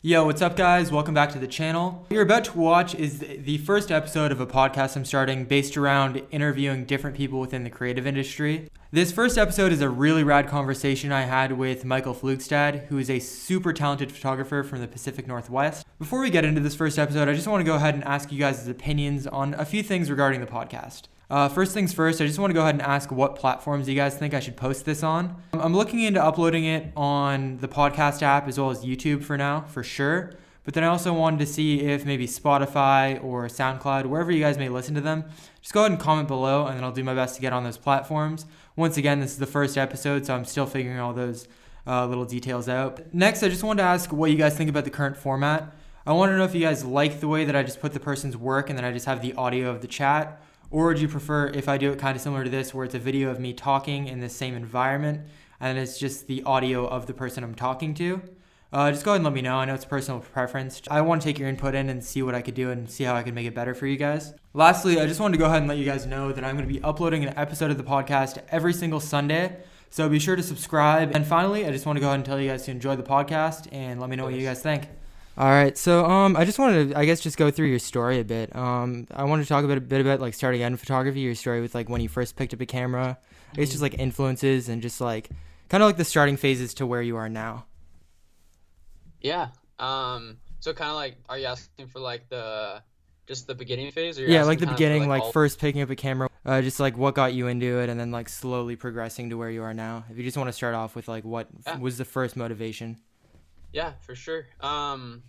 Yo, what's up, guys? Welcome back to the channel. What you're about to watch is the first episode of a podcast I'm starting based around interviewing different people within the creative industry. This first episode is a really rad conversation I had with Michael Flugstad, who is a super talented photographer from the Pacific Northwest. Before we get into this first episode, I just want to go ahead and ask you guys' opinions on a few things regarding the podcast. Uh, first things first, I just want to go ahead and ask what platforms you guys think I should post this on. I'm looking into uploading it on the podcast app as well as YouTube for now, for sure. But then I also wanted to see if maybe Spotify or SoundCloud, wherever you guys may listen to them, just go ahead and comment below and then I'll do my best to get on those platforms. Once again, this is the first episode, so I'm still figuring all those uh, little details out. Next, I just wanted to ask what you guys think about the current format. I want to know if you guys like the way that I just put the person's work and then I just have the audio of the chat or would you prefer if I do it kind of similar to this, where it's a video of me talking in the same environment and it's just the audio of the person I'm talking to? Uh, just go ahead and let me know. I know it's personal preference. I want to take your input in and see what I could do and see how I can make it better for you guys. Lastly, I just wanted to go ahead and let you guys know that I'm going to be uploading an episode of the podcast every single Sunday. So be sure to subscribe. And finally, I just want to go ahead and tell you guys to enjoy the podcast and let me know what you guys think. All right, so um, I just wanted to, I guess, just go through your story a bit. Um, I wanted to talk a bit, a bit about like starting out in photography, your story with like when you first picked up a camera. It's just like influences and just like kind of like the starting phases to where you are now. Yeah. Um. So kind of like, are you asking for like the just the beginning phase, or yeah, like the beginning, like, like first picking up a camera, uh, just like what got you into it, and then like slowly progressing to where you are now. If you just want to start off with like what yeah. was the first motivation. Yeah, for sure. Um,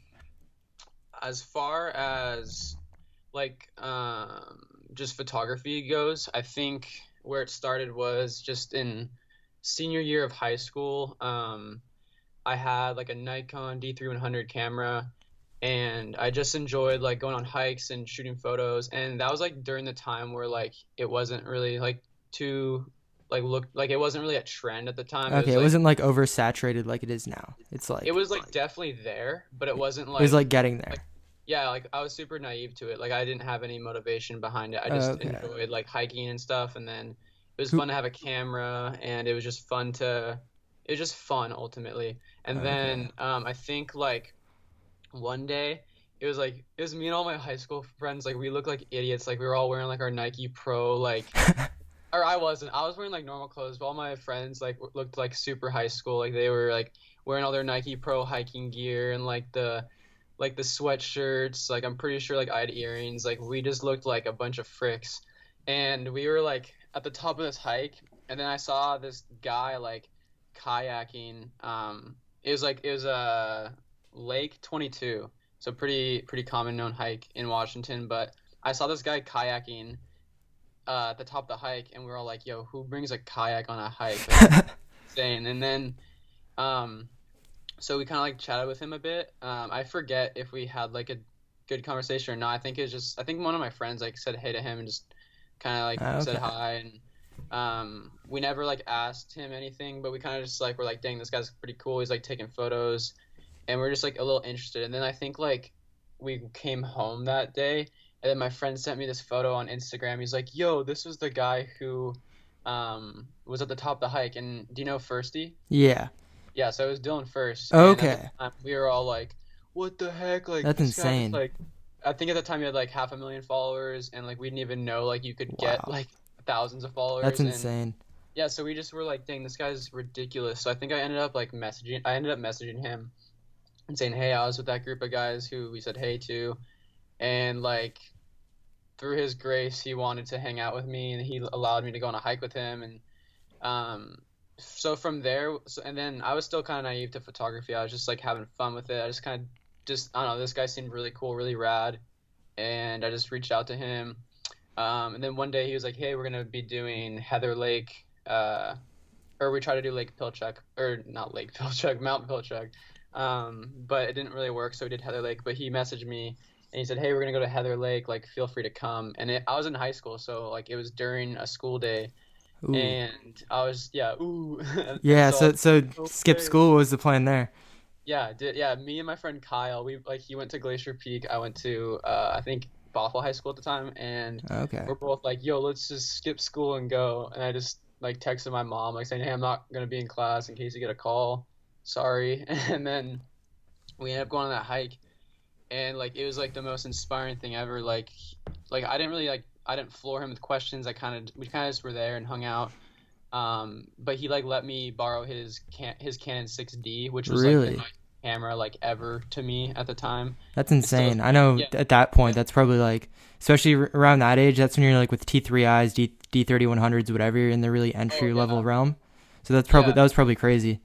as far as like um, just photography goes, I think where it started was just in senior year of high school. Um, I had like a Nikon D3100 camera, and I just enjoyed like going on hikes and shooting photos. And that was like during the time where like it wasn't really like too like looked like it wasn't really a trend at the time. Okay, it, was, not like oversaturated like it is now. It's like it was like definitely there, but it wasn't like it was like getting there. Like, yeah, like I was super naive to it. Like I didn't have any motivation behind it. I just okay. enjoyed like hiking and stuff, and then it was fun to have a camera, and it was just fun to. It was just fun ultimately, and okay. then um, I think like one day it was like it was me and all my high school friends like we looked like idiots like we were all wearing like our Nike Pro like or I wasn't. I was wearing like normal clothes, but all my friends like looked like super high school. Like they were like wearing all their Nike Pro hiking gear and like the like the sweatshirts. Like I'm pretty sure like I had earrings. Like we just looked like a bunch of fricks. And we were like at the top of this hike, and then I saw this guy like kayaking. Um, it was like it was a Lake 22, so pretty pretty common known hike in Washington. But I saw this guy kayaking uh, at the top of the hike, and we were all like, "Yo, who brings a kayak on a hike?" Like, insane. And then, um, so we kind of like chatted with him a bit. Um, I forget if we had like a good conversation or not. I think it was just I think one of my friends like said hey to him and just kind of like okay. said hi and um, we never like asked him anything, but we kind of just like were like, dang, this guy's pretty cool. He's like taking photos, and we're just like a little interested. And then I think like we came home that day, and then my friend sent me this photo on Instagram. He's like, "Yo, this was the guy who um, was at the top of the hike." And do you know Firsty? Yeah. Yeah, so it was Dylan Furst. Okay. we were all like, "What the heck?" Like that's insane. like, I think at the time you had like half a million followers, and like we didn't even know like you could wow. get like thousands of followers. That's and, insane. yeah, so we just were like, "Dang, this guy's ridiculous." So I think I ended up like messaging. I ended up messaging him and saying, "Hey, I was with that group of guys who we said hey to." And like through his grace he wanted to hang out with me and he allowed me to go on a hike with him and um so from there so, and then i was still kind of naive to photography. I was just like having fun with it. I just kind of just i don't know this guy seemed really cool really rad and i just reached out to him. Um, and then one day he was like hey we're gonna be doing heather lake uh, or we try to do lake pilchuck or not lake pilchuck mount pilchuck. Um, but it didn't really work so we did heather lake but he messaged me and he said, "Hey, we're gonna go to Heather Lake. Like, feel free to come." And it, I was in high school, so like it was during a school day, ooh. and I was yeah, ooh. yeah, so so, okay. skip school was the plan there. Yeah, did yeah. Me and my friend Kyle, we like he went to Glacier Peak. I went to uh, I think Bothell High School at the time, and okay. we're both like, "Yo, let's just skip school and go." And I just like texted my mom like saying, "Hey, I'm not gonna be in class in case you get a call. Sorry." And then we ended up going on that hike, and like it was like the most inspiring thing ever. Like, like I didn't really like I didn't floor him with questions. I kind of we kind of just were there and hung out. Um, but he like let me borrow his can his Canon 6D, which was really? like camera like ever to me at the time. That's insane. So, I know yeah. at that point that's probably like especially around that age that's when you're like with T3Is, D D3100s whatever you're in the really entry oh, yeah. level realm. So that's probably yeah. that was probably crazy.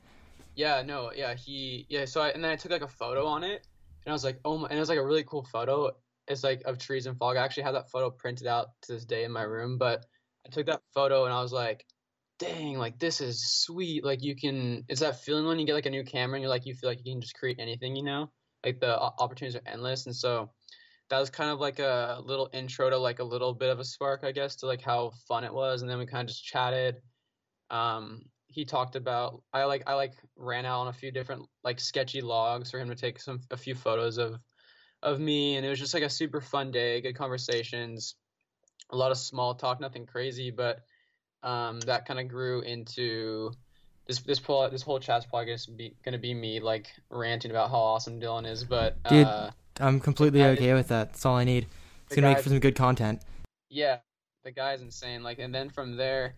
Yeah, no, yeah, he yeah, so I and then I took like a photo on it and I was like, "Oh my," and it was like a really cool photo. It's like of trees and fog. I actually have that photo printed out to this day in my room, but I took that photo and I was like, dang, like this is sweet. Like you can, it's that feeling when you get like a new camera and you're like, you feel like you can just create anything, you know? Like the opportunities are endless. And so that was kind of like a little intro to like a little bit of a spark, I guess, to like how fun it was. And then we kind of just chatted. Um, he talked about I like I like ran out on a few different like sketchy logs for him to take some a few photos of of me and it was just like a super fun day, good conversations, a lot of small talk, nothing crazy, but um, that kind of grew into this this whole this whole chat's probably gonna be gonna be me like ranting about how awesome Dylan is, but dude, uh, I'm completely okay with that. That's all I need. It's gonna make for some good content. Yeah, the guy's insane. Like, and then from there,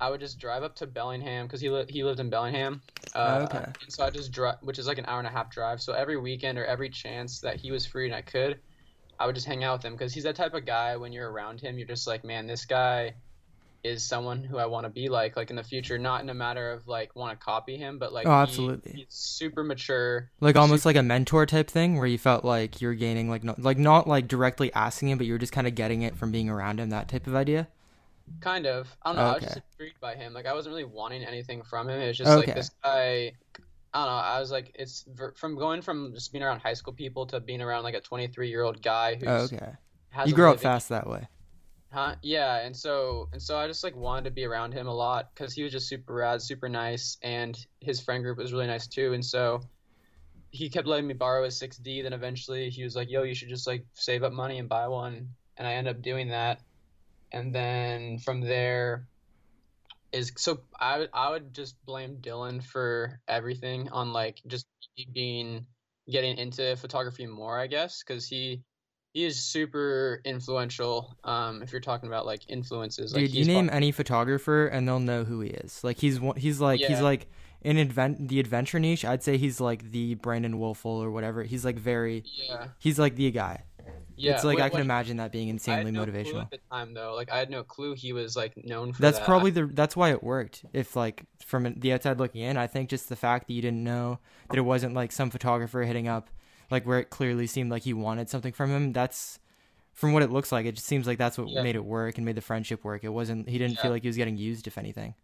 I would just drive up to Bellingham because he li- he lived in Bellingham. Uh, okay. so I just drive, which is like an hour and a half drive. So every weekend or every chance that he was free and I could, I would just hang out with him because he's that type of guy. When you're around him, you're just like, man, this guy is someone who I want to be like, like in the future, not in a matter of like want to copy him, but like, oh, absolutely, he, he's super mature, like almost super... like a mentor type thing, where you felt like you're gaining like no, like not like directly asking him, but you're just kind of getting it from being around him, that type of idea. Kind of. I don't know. Okay. I was just intrigued by him. Like I wasn't really wanting anything from him. It was just okay. like this guy. I don't know. I was like, it's from going from just being around high school people to being around like a 23 year old guy who's. okay. You grow up fast that way. Huh? Yeah, and so and so I just like wanted to be around him a lot because he was just super rad, super nice, and his friend group was really nice too. And so he kept letting me borrow his 6D. Then eventually he was like, "Yo, you should just like save up money and buy one." And I ended up doing that. And then from there is so I I would just blame Dylan for everything on like just being getting into photography more, I guess, because he he is super influential. Um, if you're talking about like influences, dude, like, you name any photographer and they'll know who he is. Like he's one, he's like yeah. he's like in advent the adventure niche. I'd say he's like the Brandon Woelfel or whatever. He's like very yeah. He's like the guy. Yeah, it's like I can imagine that being insanely no motivational. at the time though, like I had no clue he was like known for That's that. probably the that's why it worked. If like from the outside looking in, I think just the fact that you didn't know that it wasn't like some photographer hitting up like where it clearly seemed like he wanted something from him. That's from what it looks like. It just seems like that's what yeah. made it work and made the friendship work. It wasn't. He didn't yeah. feel like he was getting used, if anything.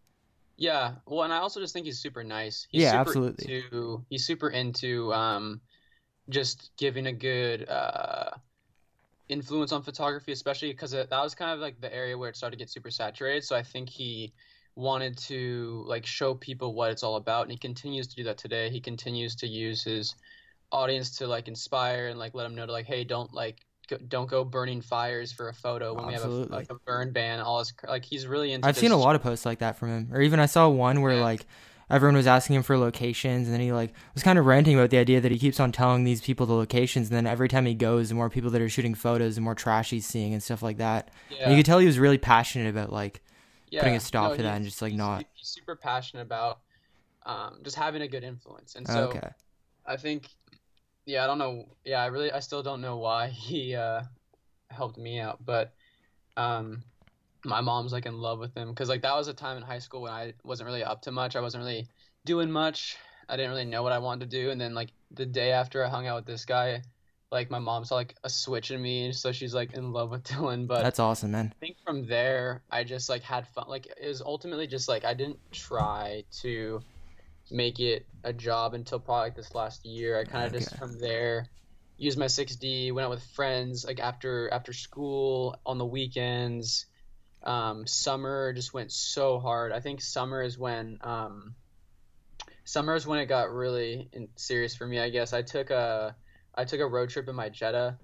Yeah. Well, and I also just think he's super nice. He's yeah, super absolutely. Into, he's super into um, just giving a good uh, influence on photography, especially because that was kind of like the area where it started to get super saturated. So I think he wanted to like show people what it's all about, and he continues to do that today. He continues to use his audience to like inspire and like let them know to like hey don't like go, don't go burning fires for a photo when Absolutely. we have a, like a burn ban all this like he's really into i've seen a lot of posts like that from him or even i saw one where yeah. like everyone was asking him for locations and then he like was kind of ranting about the idea that he keeps on telling these people the locations and then every time he goes the more people that are shooting photos the more trash he's seeing and stuff like that yeah. and you could tell he was really passionate about like yeah. putting a stop no, to that and just like he's, not he's super passionate about um, just having a good influence and so okay. i think yeah, I don't know. Yeah, I really, I still don't know why he uh, helped me out, but um, my mom's like in love with him because like that was a time in high school when I wasn't really up to much. I wasn't really doing much. I didn't really know what I wanted to do, and then like the day after I hung out with this guy, like my mom saw like a switch in me, so she's like in love with Dylan. But that's awesome, man. I think from there, I just like had fun. Like it was ultimately just like I didn't try to make it a job until probably like this last year. I kind of okay. just from there used my 6D, went out with friends like after after school on the weekends. Um, summer just went so hard. I think summer is when um, summer is when it got really in, serious for me. I guess I took a I took a road trip in my Jetta.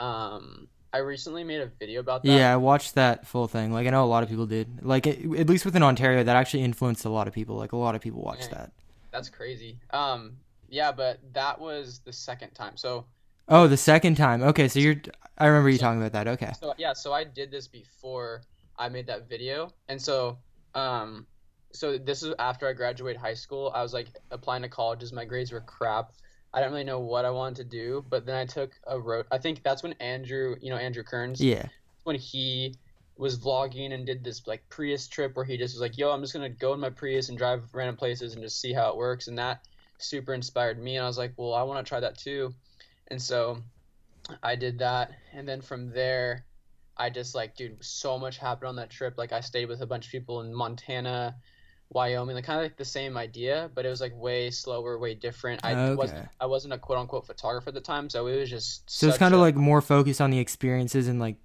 Um, I recently made a video about that. Yeah, I watched that full thing. Like I know a lot of people did. Like it, at least within Ontario, that actually influenced a lot of people. Like a lot of people watched that. That's crazy. Um, yeah, but that was the second time. So. Oh, the second time. Okay, so you're. I remember you so, talking about that. Okay. So yeah, so I did this before I made that video, and so um, so this is after I graduated high school. I was like applying to colleges. My grades were crap. I didn't really know what I wanted to do, but then I took a road. I think that's when Andrew, you know, Andrew Kearns. Yeah. When he was vlogging and did this like Prius trip where he just was like, "Yo, I'm just gonna go in my Prius and drive random places and just see how it works," and that super inspired me. And I was like, "Well, I want to try that too," and so I did that. And then from there, I just like, dude, so much happened on that trip. Like, I stayed with a bunch of people in Montana, Wyoming, like kind of like the same idea, but it was like way slower, way different. I okay. wasn't I wasn't a quote unquote photographer at the time, so it was just so it's kind of like more focused on the experiences and like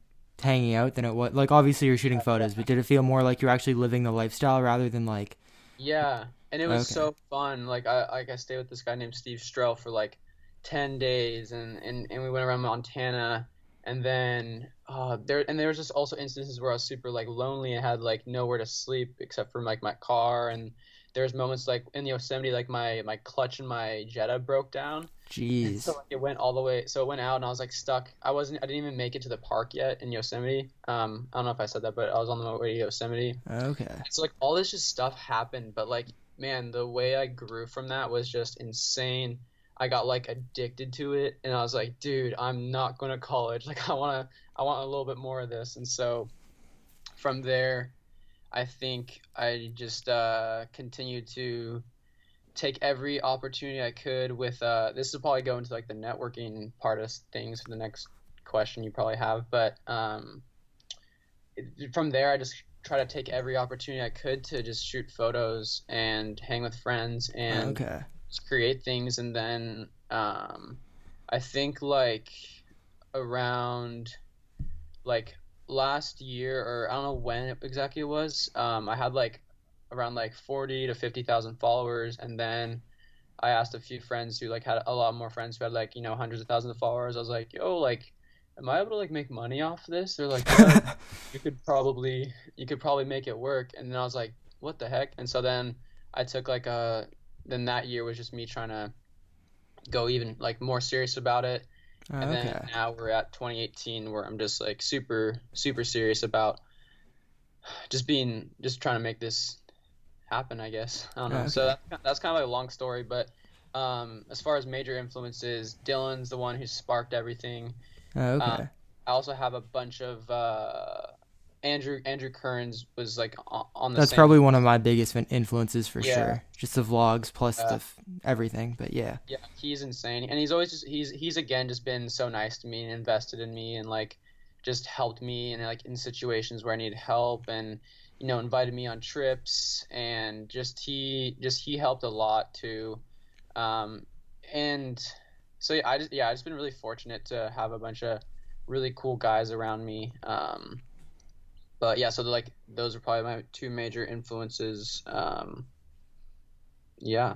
hanging out than it was like obviously you're shooting photos, but did it feel more like you're actually living the lifestyle rather than like yeah, and it was okay. so fun. Like I like I stayed with this guy named Steve Strell for like ten days, and and and we went around Montana and then uh, there and there was just also instances where I was super like lonely and had like nowhere to sleep except for like my car and there's moments like in Yosemite like my my clutch and my Jetta broke down. Jeez. so like, it went all the way so it went out and I was like stuck. I wasn't I didn't even make it to the park yet in Yosemite. Um I don't know if I said that but I was on the way to Yosemite. Okay. So like all this just stuff happened but like man the way I grew from that was just insane I got like addicted to it and I was like, dude, I'm not going to college. Like I want to I want a little bit more of this. And so from there, I think I just uh, continued to take every opportunity I could with uh, this will probably go into like the networking part of things for the next question you probably have, but um, from there I just try to take every opportunity I could to just shoot photos and hang with friends and okay create things and then um, I think like around like last year or I don't know when exactly it was um, I had like around like 40 to 50,000 followers and then I asked a few friends who like had a lot more friends who had like you know hundreds of thousands of followers. I was like yo like am I able to like make money off this? They're like yeah, you could probably you could probably make it work. And then I was like what the heck? And so then I took like a then that year was just me trying to go even like more serious about it. Oh, and okay. then now we're at 2018 where I'm just like super super serious about just being just trying to make this happen. I guess I don't know. Okay. So that's, that's kind of like a long story, but um, as far as major influences, Dylan's the one who sparked everything. Oh, okay. Um, I also have a bunch of uh, Andrew Andrew Kearns was like on the. That's probably one of my biggest influences for yeah. sure. Just the vlogs plus uh, the f- everything, but yeah. Yeah, he's insane, and he's always just he's he's again just been so nice to me and invested in me and like just helped me and like in situations where I needed help and you know invited me on trips and just he just he helped a lot too, um, and so yeah, I just yeah I just been really fortunate to have a bunch of really cool guys around me. Um, but yeah, so like those are probably my two major influences. Um, yeah.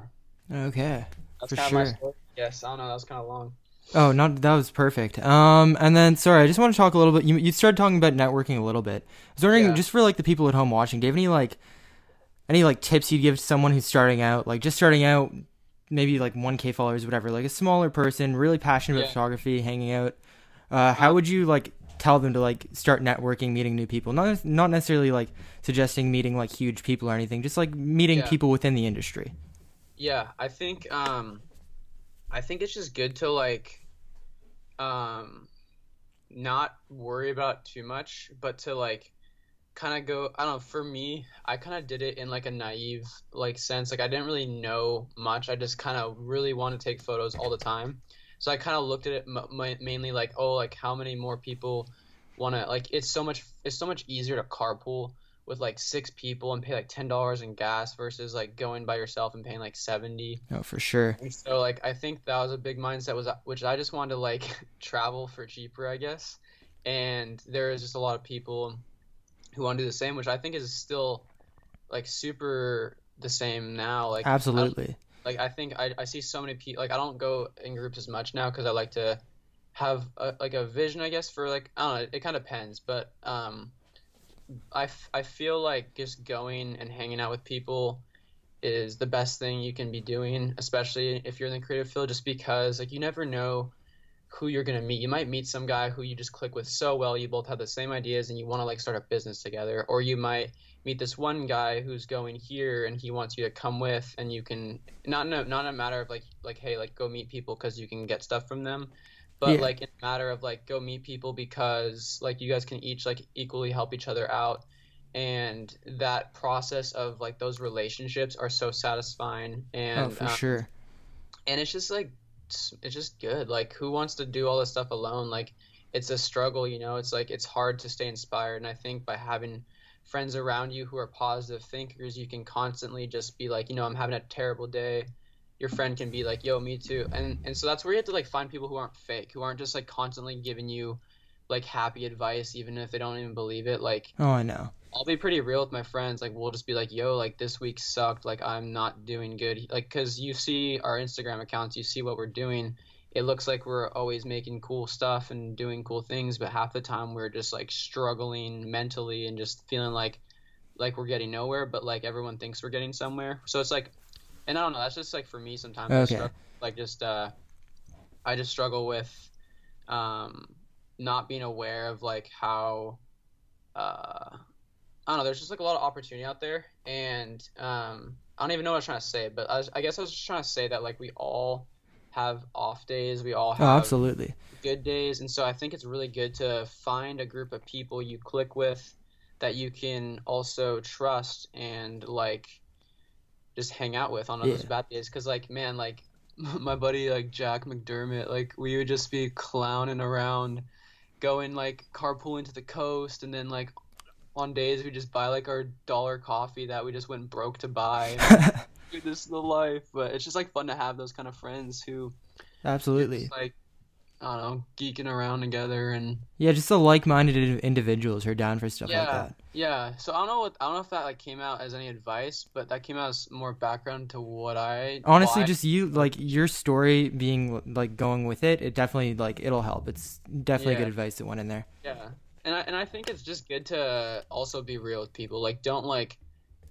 Okay. That's for sure. Yes, I don't know. That was kind of long. Oh, not that was perfect. Um, and then sorry, I just want to talk a little bit. You you started talking about networking a little bit. I was wondering, yeah. just for like the people at home watching, do you have any like any like tips you'd give to someone who's starting out, like just starting out, maybe like 1k followers, whatever, like a smaller person, really passionate yeah. about photography, hanging out. Uh, how would you like tell them to like start networking, meeting new people. Not not necessarily like suggesting meeting like huge people or anything, just like meeting yeah. people within the industry. Yeah, I think um I think it's just good to like um not worry about too much, but to like kind of go I don't know, for me, I kind of did it in like a naive like sense. Like I didn't really know much. I just kind of really want to take photos all the time. So I kind of looked at it m- mainly like, oh, like how many more people want to like? It's so much. It's so much easier to carpool with like six people and pay like ten dollars in gas versus like going by yourself and paying like seventy. Oh, for sure. And so like I think that was a big mindset was which I just wanted to like travel for cheaper, I guess. And there is just a lot of people who want to do the same, which I think is still like super the same now. Like absolutely like I think I, I see so many people like I don't go in groups as much now because I like to have a, like a vision I guess for like I don't know it, kind of depends but um I, f- I feel like just going and hanging out with people is the best thing you can be doing, especially if you're in the creative field, just because like you never know who you're gonna meet. You might meet some guy who you just click with so well, you both have the same ideas and you want to like start a business together, or you might meet this one guy who's going here and he wants you to come with, and you can not in a, not a matter of like like hey like go meet people because you can get stuff from them, but yeah. like in a matter of like go meet people because like you guys can each like equally help each other out and that process of like those relationships are so satisfying and oh, for um, sure. and it's just like it's just good. Like who wants to do all this stuff alone? Like it's a struggle you know? It's like it's hard to stay inspired and i think by having friends around you who are positive thinkers you can constantly just be like you know i'm having a terrible day your friend can be like yo me too and and so that's where you have to like find people who aren't fake who aren't just like constantly giving you like happy advice even if they don't even believe it like oh i know I'll be pretty real with my friends. Like we'll just be like, "Yo, like this week sucked. Like I'm not doing good." Like cuz you see our Instagram accounts, you see what we're doing. It looks like we're always making cool stuff and doing cool things, but half the time we're just like struggling mentally and just feeling like like we're getting nowhere, but like everyone thinks we're getting somewhere. So it's like and I don't know, that's just like for me sometimes okay. Struggle, like just uh I just struggle with um not being aware of like how uh I don't know. There's just like a lot of opportunity out there, and um, I don't even know what I was trying to say, but I, was, I guess I was just trying to say that like we all have off days, we all oh, have oh, absolutely good days, and so I think it's really good to find a group of people you click with that you can also trust and like just hang out with on yeah. those bad days. Because like man, like my buddy like Jack McDermott, like we would just be clowning around, going like carpooling to the coast, and then like on days we just buy like our dollar coffee that we just went broke to buy. this is the life, but it's just like fun to have those kind of friends who absolutely just, like I don't know, geeking around together and yeah, just the like-minded individuals who are down for stuff yeah, like that. Yeah, so I don't know what I don't know if that like came out as any advice, but that came out as more background to what I honestly just you like your story being like going with it. It definitely like it'll help. It's definitely yeah. good advice that went in there. Yeah, and I, and I think it's just good to also be real with people. Like, don't like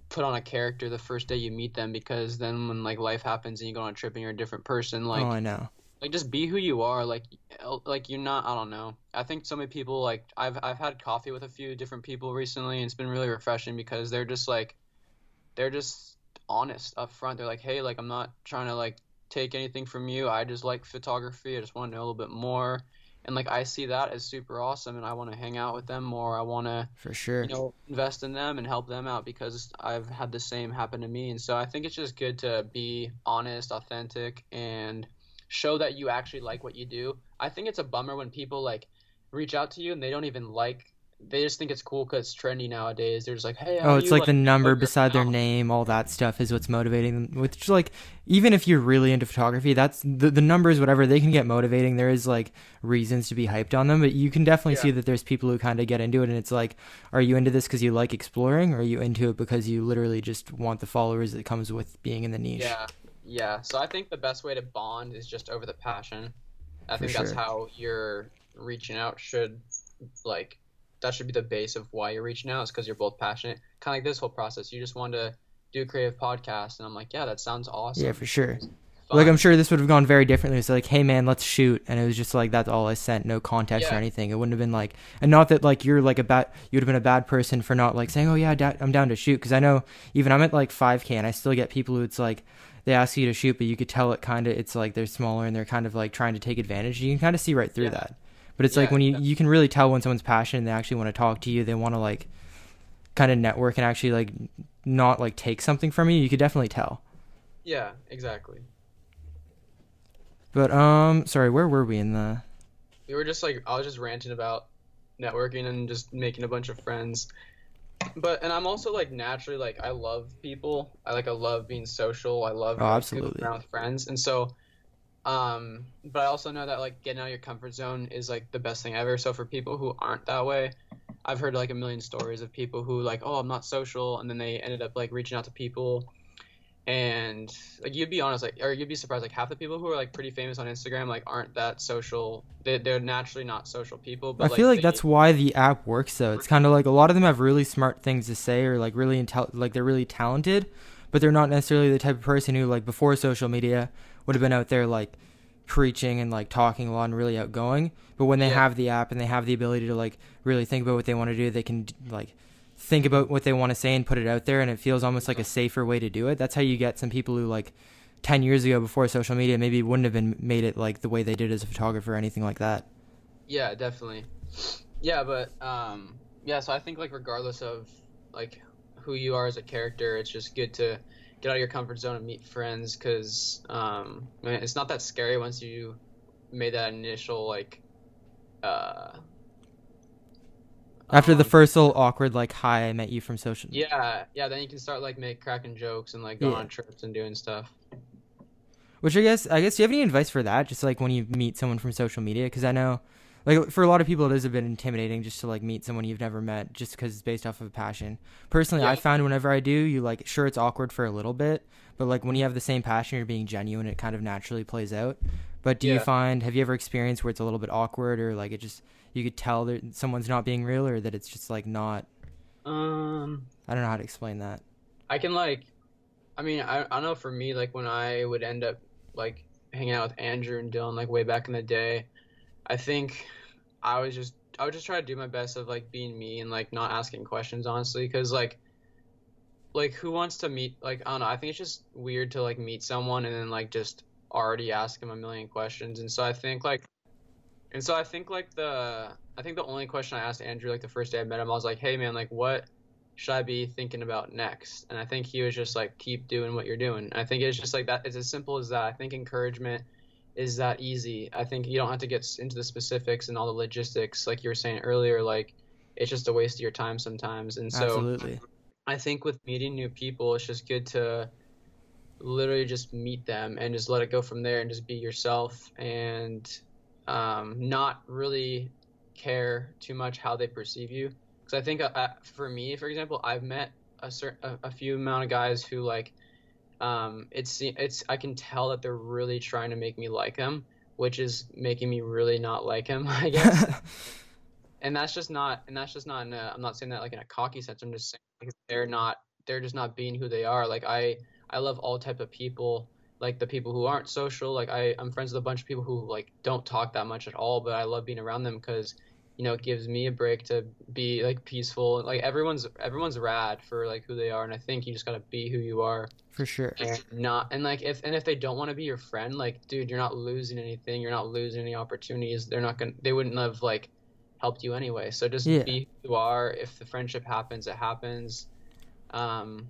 put on a character the first day you meet them because then when like life happens and you go on a trip and you're a different person, oh, like oh, I know. Like just be who you are. Like like you're not. I don't know. I think so many people like I've I've had coffee with a few different people recently, and it's been really refreshing because they're just like they're just honest up front. They're like, hey, like I'm not trying to like take anything from you. I just like photography. I just want to know a little bit more and like I see that as super awesome, and I want to hang out with them more. I want to for sure, you know, invest in them and help them out because I've had the same happen to me, and so I think it's just good to be honest, authentic, and show that you actually like what you do. I think it's a bummer when people like reach out to you and they don't even like they just think it's cool because it's trendy nowadays. They're just like, hey, oh, it's like, like, the number beside their name, all that stuff is what's motivating them. Which like, even if you're really into photography, that's the the numbers, whatever they can get motivating. There is like reasons to be hyped on them, but you can definitely yeah. see that there's people who kind of get into it, and it's like, are you into this because you like exploring, or are you into it because you literally just want the followers that comes with being in the niche? Yeah, yeah. So I think the best way to bond is just over the passion. I For think sure. that's how you're reaching out should like that should be the base of why you're reaching out is because you're both passionate. Kind of like this whole process. You just want to do a creative podcast, and I'm like, yeah, that sounds awesome. Yeah, for sure. Like I'm sure this would have gone very differently. It's like, hey man, let's shoot, and it was just like that's all I sent, no context yeah. or anything. It wouldn't have been like, and not that like you're like a bad, you would have been a bad person for not like saying, oh yeah, da- I'm down to shoot, because I know even I'm at like 5k, and I still get people who it's like they ask you to shoot, but you could tell it kind of it's like they're smaller and they're kind of like trying to take advantage. You can kind of see right through yeah. that. But it's yeah, like when you you can really tell when someone's passionate and they actually want to talk to you. They want to like kind of network and actually like not like take something from you. You could definitely tell. Yeah, exactly. But um, sorry, where were we in the? We were just like I was just ranting about networking and just making a bunch of friends. But and I'm also like naturally like I love people. I like I love being social. I love oh, absolutely around friends, and so um, but I also know that like getting out of your comfort zone is like the best thing ever. So for people who aren't that way, I've heard like a million stories of people who like, oh, I'm not social, and then they ended up like reaching out to people, and like you'd be honest, like or you'd be surprised, like half the people who are like pretty famous on Instagram like aren't that social. They they're naturally not social people. But I feel like, that's why the app works though. It's kind of like a lot of them have really smart things to say or like really intel like they're really talented, but they're not necessarily the type of person who like before social media would have been out there like preaching and like talking a lot and really outgoing. But when they yeah. have the app and they have the ability to like really think about what they want to do, they can like think about what they want to say and put it out there and it feels almost like a safer way to do it. That's how you get some people who like 10 years ago before social media maybe wouldn't have been made it like the way they did as a photographer or anything like that. Yeah, definitely. Yeah, but um yeah, so I think like regardless of like who you are as a character, it's just good to get out of your comfort zone and meet friends because um, I mean, it's not that scary once you made that initial like. Uh, After um, the first little awkward like hi, I met you from social. Yeah, yeah. Then you can start like make cracking jokes and like go yeah. on trips and doing stuff. Which I guess I guess do you have any advice for that? Just like when you meet someone from social media, because I know like for a lot of people it is a bit intimidating just to like meet someone you've never met just because it's based off of a passion personally yeah. i found whenever i do you like sure it's awkward for a little bit but like when you have the same passion you're being genuine it kind of naturally plays out but do yeah. you find have you ever experienced where it's a little bit awkward or like it just you could tell that someone's not being real or that it's just like not um i don't know how to explain that i can like i mean i, I don't know for me like when i would end up like hanging out with andrew and dylan like way back in the day I think I was just I would just try to do my best of like being me and like not asking questions honestly because like like who wants to meet like I don't know I think it's just weird to like meet someone and then like just already ask him a million questions and so I think like and so I think like the I think the only question I asked Andrew like the first day I met him I was like hey man like what should I be thinking about next? And I think he was just like keep doing what you're doing. I think it's just like that it's as simple as that. I think encouragement is that easy. I think you don't have to get into the specifics and all the logistics, like you were saying earlier. Like it's just a waste of your time sometimes. And so, Absolutely. I think with meeting new people, it's just good to literally just meet them and just let it go from there and just be yourself and um, not really care too much how they perceive you. Because I think uh, uh, for me, for example, I've met a certain a, a few amount of guys who like um, it's it's I can tell that they're really trying to make me like him, which is making me really not like him, I guess. and that's just not and that's just not in a, I'm not saying that like in a cocky sense. I'm just saying they're not they're just not being who they are. Like I I love all type of people, like the people who aren't social. Like I I'm friends with a bunch of people who like don't talk that much at all, but I love being around them because you know it gives me a break to be like peaceful like everyone's everyone's rad for like who they are and i think you just gotta be who you are. For sure. And not and like if and if they don't want to be your friend like dude you're not losing anything you're not losing any opportunities they're not gonna they wouldn't have like helped you anyway. So just yeah. be who you are. If the friendship happens it happens. Um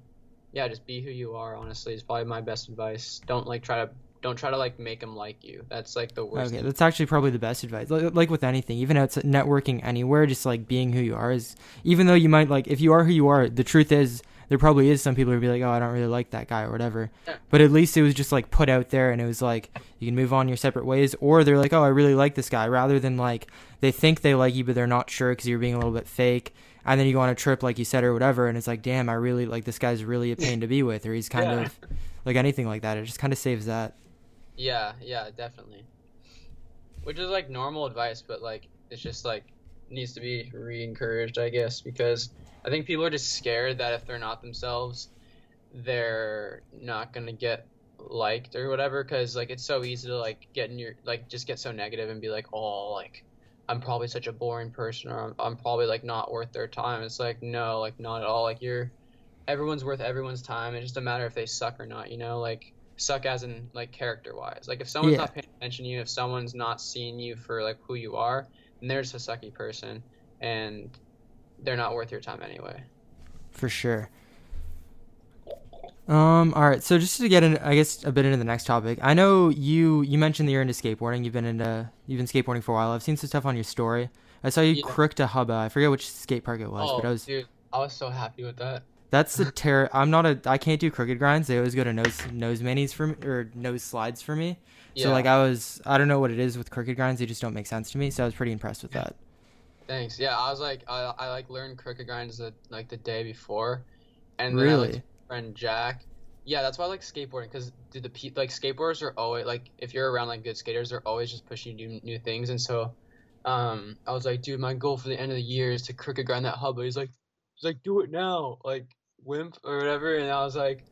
yeah just be who you are honestly is probably my best advice. Don't like try to don't try to like make them like you. That's like the worst. Okay, thing. that's actually probably the best advice. Like, like with anything, even outside networking anywhere, just like being who you are is. Even though you might like, if you are who you are, the truth is there probably is some people who be like, oh, I don't really like that guy or whatever. Yeah. But at least it was just like put out there, and it was like you can move on your separate ways, or they're like, oh, I really like this guy, rather than like they think they like you, but they're not sure because you're being a little bit fake. And then you go on a trip, like you said, or whatever, and it's like, damn, I really like this guy's really a pain to be with, or he's kind yeah. of like anything like that. It just kind of saves that. Yeah, yeah, definitely. Which is like normal advice, but like it's just like needs to be re-encouraged, I guess, because I think people are just scared that if they're not themselves, they're not gonna get liked or whatever. Because like it's so easy to like get in your like just get so negative and be like, oh, like I'm probably such a boring person, or I'm, I'm probably like not worth their time. It's like no, like not at all. Like you're everyone's worth everyone's time. It's just a matter if they suck or not. You know, like suck as in like character wise. Like if someone's yeah. not paying attention to you, if someone's not seeing you for like who you are, then they're just a sucky person and they're not worth your time anyway. For sure. Um. All right. So just to get in, I guess a bit into the next topic. I know you you mentioned that you're into skateboarding. You've been into you've been skateboarding for a while. I've seen some stuff on your story. I saw you yeah. crooked a hubba. I forget which skate park it was, oh, but I was dude, I was so happy with that. That's the terror. I'm not a. I can't do crooked grinds. They always go to nose nose manis for me or nose slides for me. Yeah. So like I was. I don't know what it is with crooked grinds. They just don't make sense to me. So I was pretty impressed with that. Thanks. Yeah, I was like, I, I like learned crooked grinds the, like the day before, and then really, I, friend Jack. Yeah, that's why I like skateboarding because do the like skateboarders are always like if you're around like good skaters, they're always just pushing you to do new things, and so, um, I was like, dude, my goal for the end of the year is to crooked grind that hub. But he's like, he's like, do it now, like wimp or whatever, and I was like,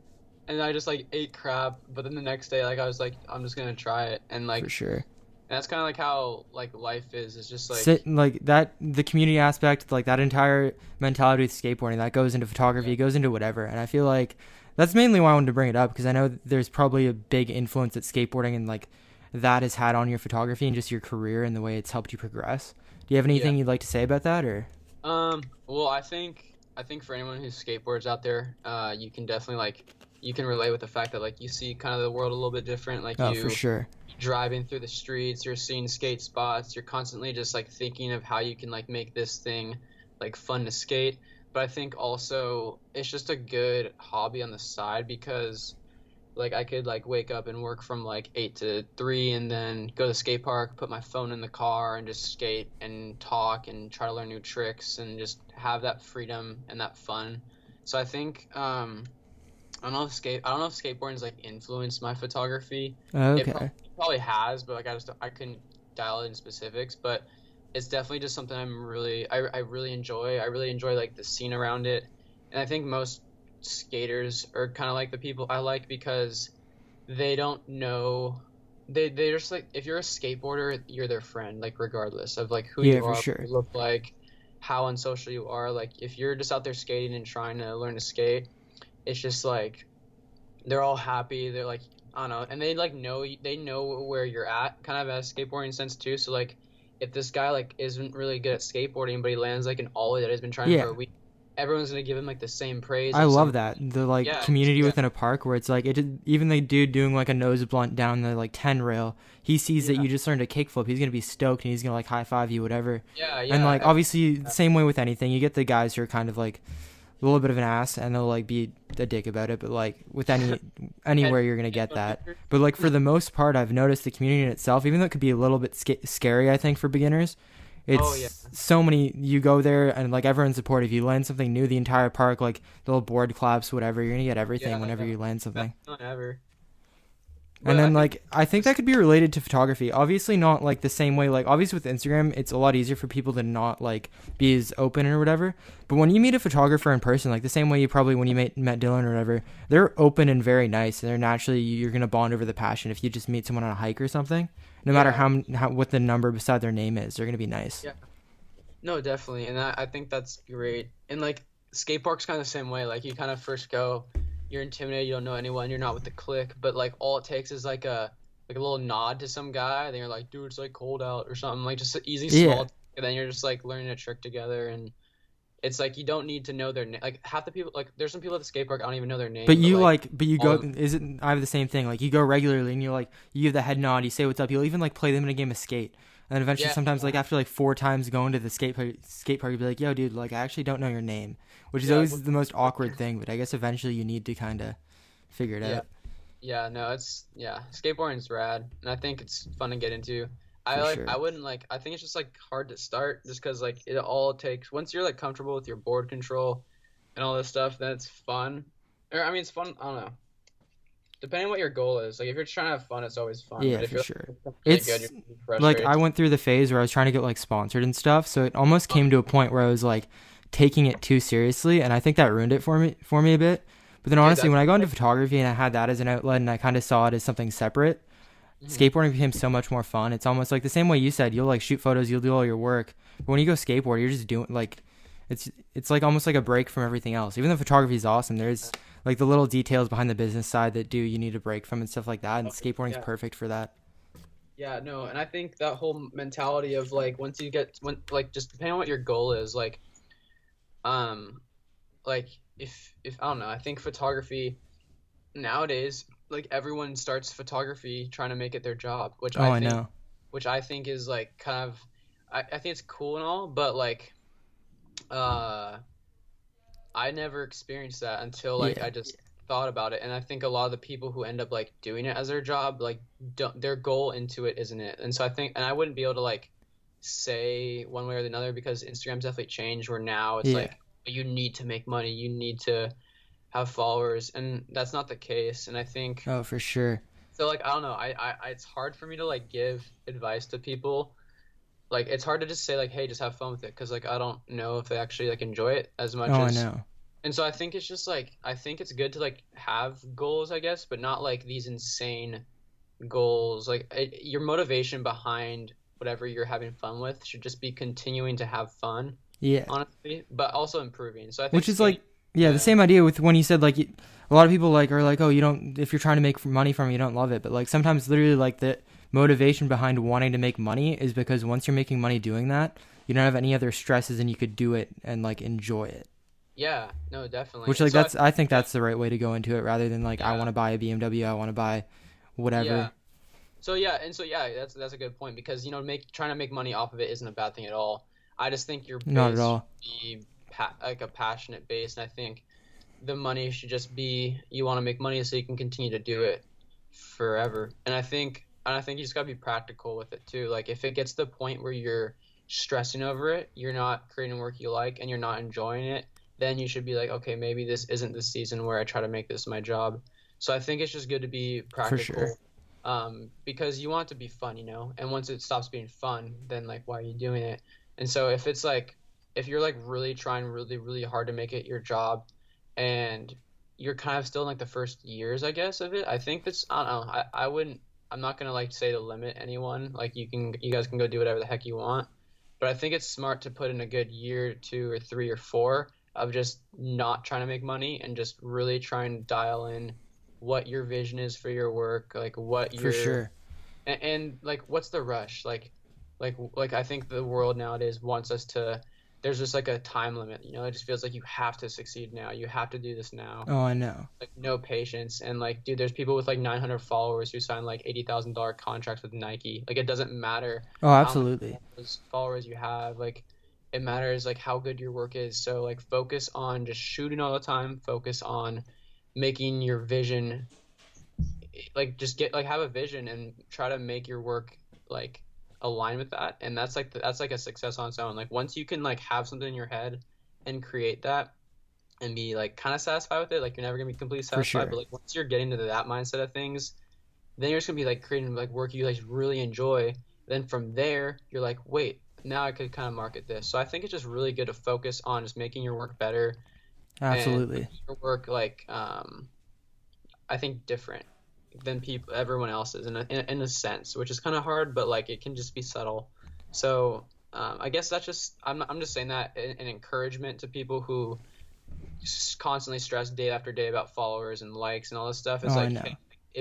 and I just like ate crap. But then the next day, like I was like, I'm just gonna try it, and like for sure. And that's kind of like how like life is. It's just like Sit, like that the community aspect, like that entire mentality with skateboarding that goes into photography, yeah. goes into whatever. And I feel like that's mainly why I wanted to bring it up because I know there's probably a big influence that skateboarding and like that has had on your photography and just your career and the way it's helped you progress. Do you have anything yeah. you'd like to say about that or? Um. Well, I think I think for anyone who skateboards out there, uh, you can definitely like you can relate with the fact that like you see kind of the world a little bit different. Like oh, you, for sure driving through the streets, you're seeing skate spots, you're constantly just like thinking of how you can like make this thing like fun to skate. But I think also it's just a good hobby on the side because like I could like wake up and work from like 8 to 3 and then go to the skate park, put my phone in the car and just skate and talk and try to learn new tricks and just have that freedom and that fun. So I think um I don't know if skate I don't know if skateboarding's like influenced my photography. Okay probably has, but like I just I couldn't dial it in specifics. But it's definitely just something I'm really I, I really enjoy. I really enjoy like the scene around it, and I think most skaters are kind of like the people I like because they don't know they they're just like if you're a skateboarder you're their friend like regardless of like who yeah, you are sure. you look like how unsocial you are like if you're just out there skating and trying to learn to skate it's just like they're all happy they're like I don't know, and they like know they know where you're at, kind of as skateboarding sense too. So like, if this guy like isn't really good at skateboarding, but he lands like an ollie that he's been trying yeah. for a week, everyone's gonna give him like the same praise. I love that the like yeah, community yeah. within a park where it's like it even the dude doing like a nose blunt down the like ten rail, he sees yeah. that you just learned a kickflip, he's gonna be stoked and he's gonna like high five you whatever. Yeah, yeah. And like obviously the same way with anything, you get the guys who are kind of like a little bit of an ass and they'll like be a dick about it but like with any anywhere you're gonna get that but like for the most part i've noticed the community in itself even though it could be a little bit sc- scary i think for beginners it's oh, yeah. so many you go there and like everyone's supportive you land something new the entire park like the little board claps whatever you're gonna get everything yeah, whenever yeah. you land something not ever and then like I think that could be related to photography. Obviously not like the same way like obviously with Instagram it's a lot easier for people to not like be as open or whatever. But when you meet a photographer in person, like the same way you probably when you met met Dylan or whatever, they're open and very nice and they're naturally you're gonna bond over the passion if you just meet someone on a hike or something. No matter how, how what the number beside their name is, they're gonna be nice. Yeah. No, definitely, and I, I think that's great. And like skate park's kind of the same way. Like you kind of first go you're intimidated, you don't know anyone, you're not with the clique, but like all it takes is like a like a little nod to some guy, then you're like, dude, it's like cold out or something, like just an easy small, yeah. and then you're just like learning a trick together, and it's like you don't need to know their name. Like half the people, like there's some people at the skate park I don't even know their name. But, you like, like, but you go. Is it? I have the same thing. Like you go regularly, and you're like, you give the head nod, you say what's up. You'll even like play them in a game of skate. And then eventually, yeah, sometimes, like after like four times going to the skate park, skate park, you'll be like, "Yo, dude, like I actually don't know your name," which is yeah, always the most awkward thing. But I guess eventually you need to kind of figure it yeah. out. Yeah, no, it's yeah, skateboarding's rad, and I think it's fun to get into. I like, sure. I wouldn't like, I think it's just like hard to start, just because like it all takes once you're like comfortable with your board control and all this stuff, then it's fun. Or I mean, it's fun. I don't know. Depending on what your goal is, like if you're trying to have fun, it's always fun. Yeah, for sure. Really it's good, like I went through the phase where I was trying to get like sponsored and stuff, so it almost came to a point where I was like taking it too seriously, and I think that ruined it for me for me a bit but then honestly, when I got into photography and I had that as an outlet and I kind of saw it as something separate, mm-hmm. skateboarding became so much more fun. It's almost like the same way you said, you'll like shoot photos, you'll do all your work. But when you go skateboard, you're just doing like it's it's like almost like a break from everything else. Even though photography is awesome, there's like the little details behind the business side that do you need a break from and stuff like that. And skateboarding is yeah. perfect for that. Yeah, no, and I think that whole mentality of like once you get when like just depending on what your goal is, like um like if if I don't know, I think photography nowadays like everyone starts photography trying to make it their job, which oh, I, think, I know. which I think is like kind of I, I think it's cool and all, but like uh I never experienced that until like yeah. I just thought about it and I think a lot of the people who end up like doing it as their job like don't, their goal into it isn't it. And so I think and I wouldn't be able to like say one way or the other because Instagram's definitely changed where now it's yeah. like you need to make money, you need to have followers, and that's not the case. And I think oh, for sure. So like I don't know, I, I it's hard for me to like give advice to people. Like it's hard to just say like, hey, just have fun with it, because like I don't know if they actually like enjoy it as much. Oh, as, I know. and so I think it's just like I think it's good to like have goals, I guess, but not like these insane goals. Like it, your motivation behind whatever you're having fun with should just be continuing to have fun. Yeah. Honestly, but also improving. So I think which is like yeah, the same idea with when you said like a lot of people like are like oh you don't if you're trying to make money from it you don't love it, but like sometimes literally like the motivation behind wanting to make money is because once you're making money doing that, you don't have any other stresses and you could do it and like enjoy it. Yeah, no, definitely. Which like so that's I, I, think that's the right way to go into it rather than like yeah. I want to buy a BMW, I want to buy whatever. Yeah. So yeah, and so yeah, that's that's a good point because you know make trying to make money off of it isn't a bad thing at all. I just think your not at all be pa- like a passionate base, and I think the money should just be you want to make money so you can continue to do it forever. And I think and I think you just gotta be practical with it too. Like if it gets to the point where you're stressing over it, you're not creating work you like, and you're not enjoying it then you should be like, okay, maybe this isn't the season where I try to make this my job. So I think it's just good to be practical. Sure. Um, because you want it to be fun, you know. And once it stops being fun, then like why are you doing it? And so if it's like if you're like really trying really really hard to make it your job, and you're kind of still in like the first years, I guess, of it. I think that's I don't know. I, I wouldn't. I'm not gonna like say to limit anyone. Like you can you guys can go do whatever the heck you want. But I think it's smart to put in a good year, two or three or four of just not trying to make money and just really trying to dial in what your vision is for your work, like what your for sure, and, and like what's the rush, like, like like I think the world nowadays wants us to. There's just like a time limit, you know. It just feels like you have to succeed now. You have to do this now. Oh, I know. Like no patience, and like, dude, there's people with like 900 followers who sign like eighty thousand dollar contracts with Nike. Like, it doesn't matter. Oh, absolutely. followers you have, like, it matters like how good your work is. So like focus on just shooting all the time. Focus on making your vision like just get like have a vision and try to make your work like align with that and that's like that's like a success on its own like once you can like have something in your head and create that and be like kind of satisfied with it like you're never gonna be completely satisfied sure. but like once you're getting to that mindset of things then you're just gonna be like creating like work you like really enjoy then from there you're like wait now I could kind of market this. So I think it's just really good to focus on just making your work better. Absolutely. your work like um, I think different than people everyone else's in a, in a, in a sense, which is kind of hard, but like it can just be subtle. So um, I guess that's just I'm I'm just saying that an encouragement to people who constantly stress day after day about followers and likes and all this stuff. It's oh, like, hey,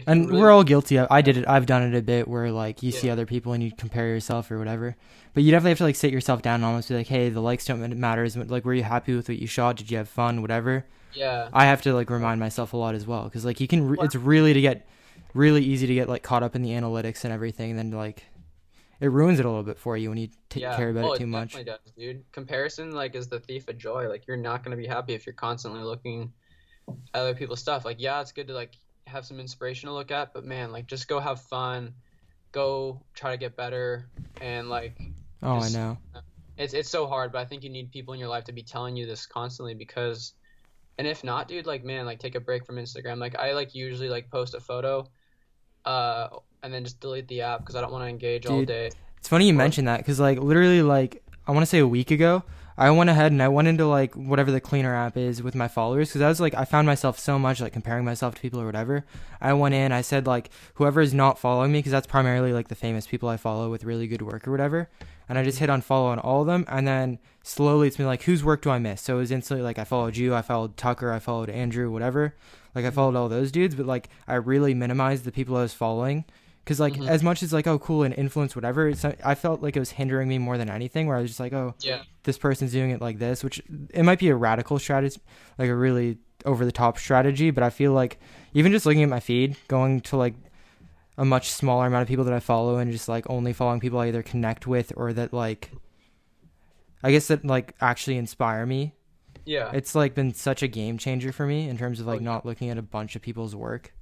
and really we're all guilty of. I did it. I've done it a bit where like you yeah. see other people and you compare yourself or whatever. But you definitely have to like sit yourself down and almost be like, hey, the likes don't matter. Is like, were you happy with what you shot? Did you have fun? Whatever. Yeah. I have to like remind myself a lot as well because like you can. Re- it's really to get really easy to get like caught up in the analytics and everything, and then like it ruins it a little bit for you when you take yeah. care about oh, it too it much. Does, dude. Comparison like is the thief of joy. Like you're not gonna be happy if you're constantly looking at other people's stuff. Like yeah, it's good to like have some inspiration to look at, but man, like just go have fun, go try to get better, and like. Oh, just, I know. Uh, it's it's so hard, but I think you need people in your life to be telling you this constantly because, and if not, dude, like man, like take a break from Instagram. Like I like usually like post a photo, uh, and then just delete the app because I don't want to engage dude, all day. It's funny you mentioned that because like literally like I want to say a week ago, I went ahead and I went into like whatever the cleaner app is with my followers because I was like I found myself so much like comparing myself to people or whatever. I went in, I said like whoever is not following me because that's primarily like the famous people I follow with really good work or whatever. And I just hit on follow on all of them, and then slowly it's been like whose work do I miss? So it was instantly like I followed you, I followed Tucker, I followed Andrew, whatever. Like I followed all those dudes, but like I really minimized the people I was following because like mm-hmm. as much as like oh cool and influence whatever i felt like it was hindering me more than anything where i was just like oh yeah this person's doing it like this which it might be a radical strategy like a really over the top strategy but i feel like even just looking at my feed going to like a much smaller amount of people that i follow and just like only following people i either connect with or that like i guess that like actually inspire me yeah it's like been such a game changer for me in terms of like oh, yeah. not looking at a bunch of people's work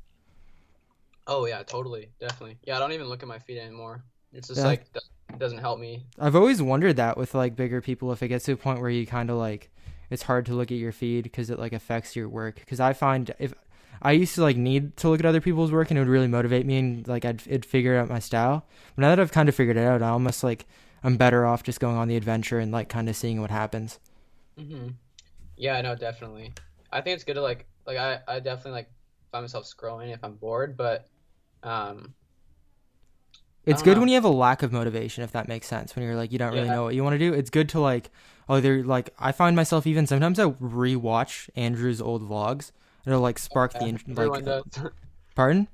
Oh yeah, totally, definitely. Yeah, I don't even look at my feet anymore. It's just yeah. like it doesn't help me. I've always wondered that with like bigger people, if it gets to a point where you kind of like, it's hard to look at your feed because it like affects your work. Because I find if I used to like need to look at other people's work and it would really motivate me and like I'd it'd figure out my style. But now that I've kind of figured it out, I almost like I'm better off just going on the adventure and like kind of seeing what happens. Mhm. Yeah, no, definitely. I think it's good to like like I I definitely like find myself scrolling if I'm bored, but um. It's good know. when you have a lack of motivation, if that makes sense. When you're like you don't really yeah. know what you want to do, it's good to like oh they're like I find myself even sometimes I rewatch Andrew's old vlogs. It'll like spark yeah, the like. Does. Pardon?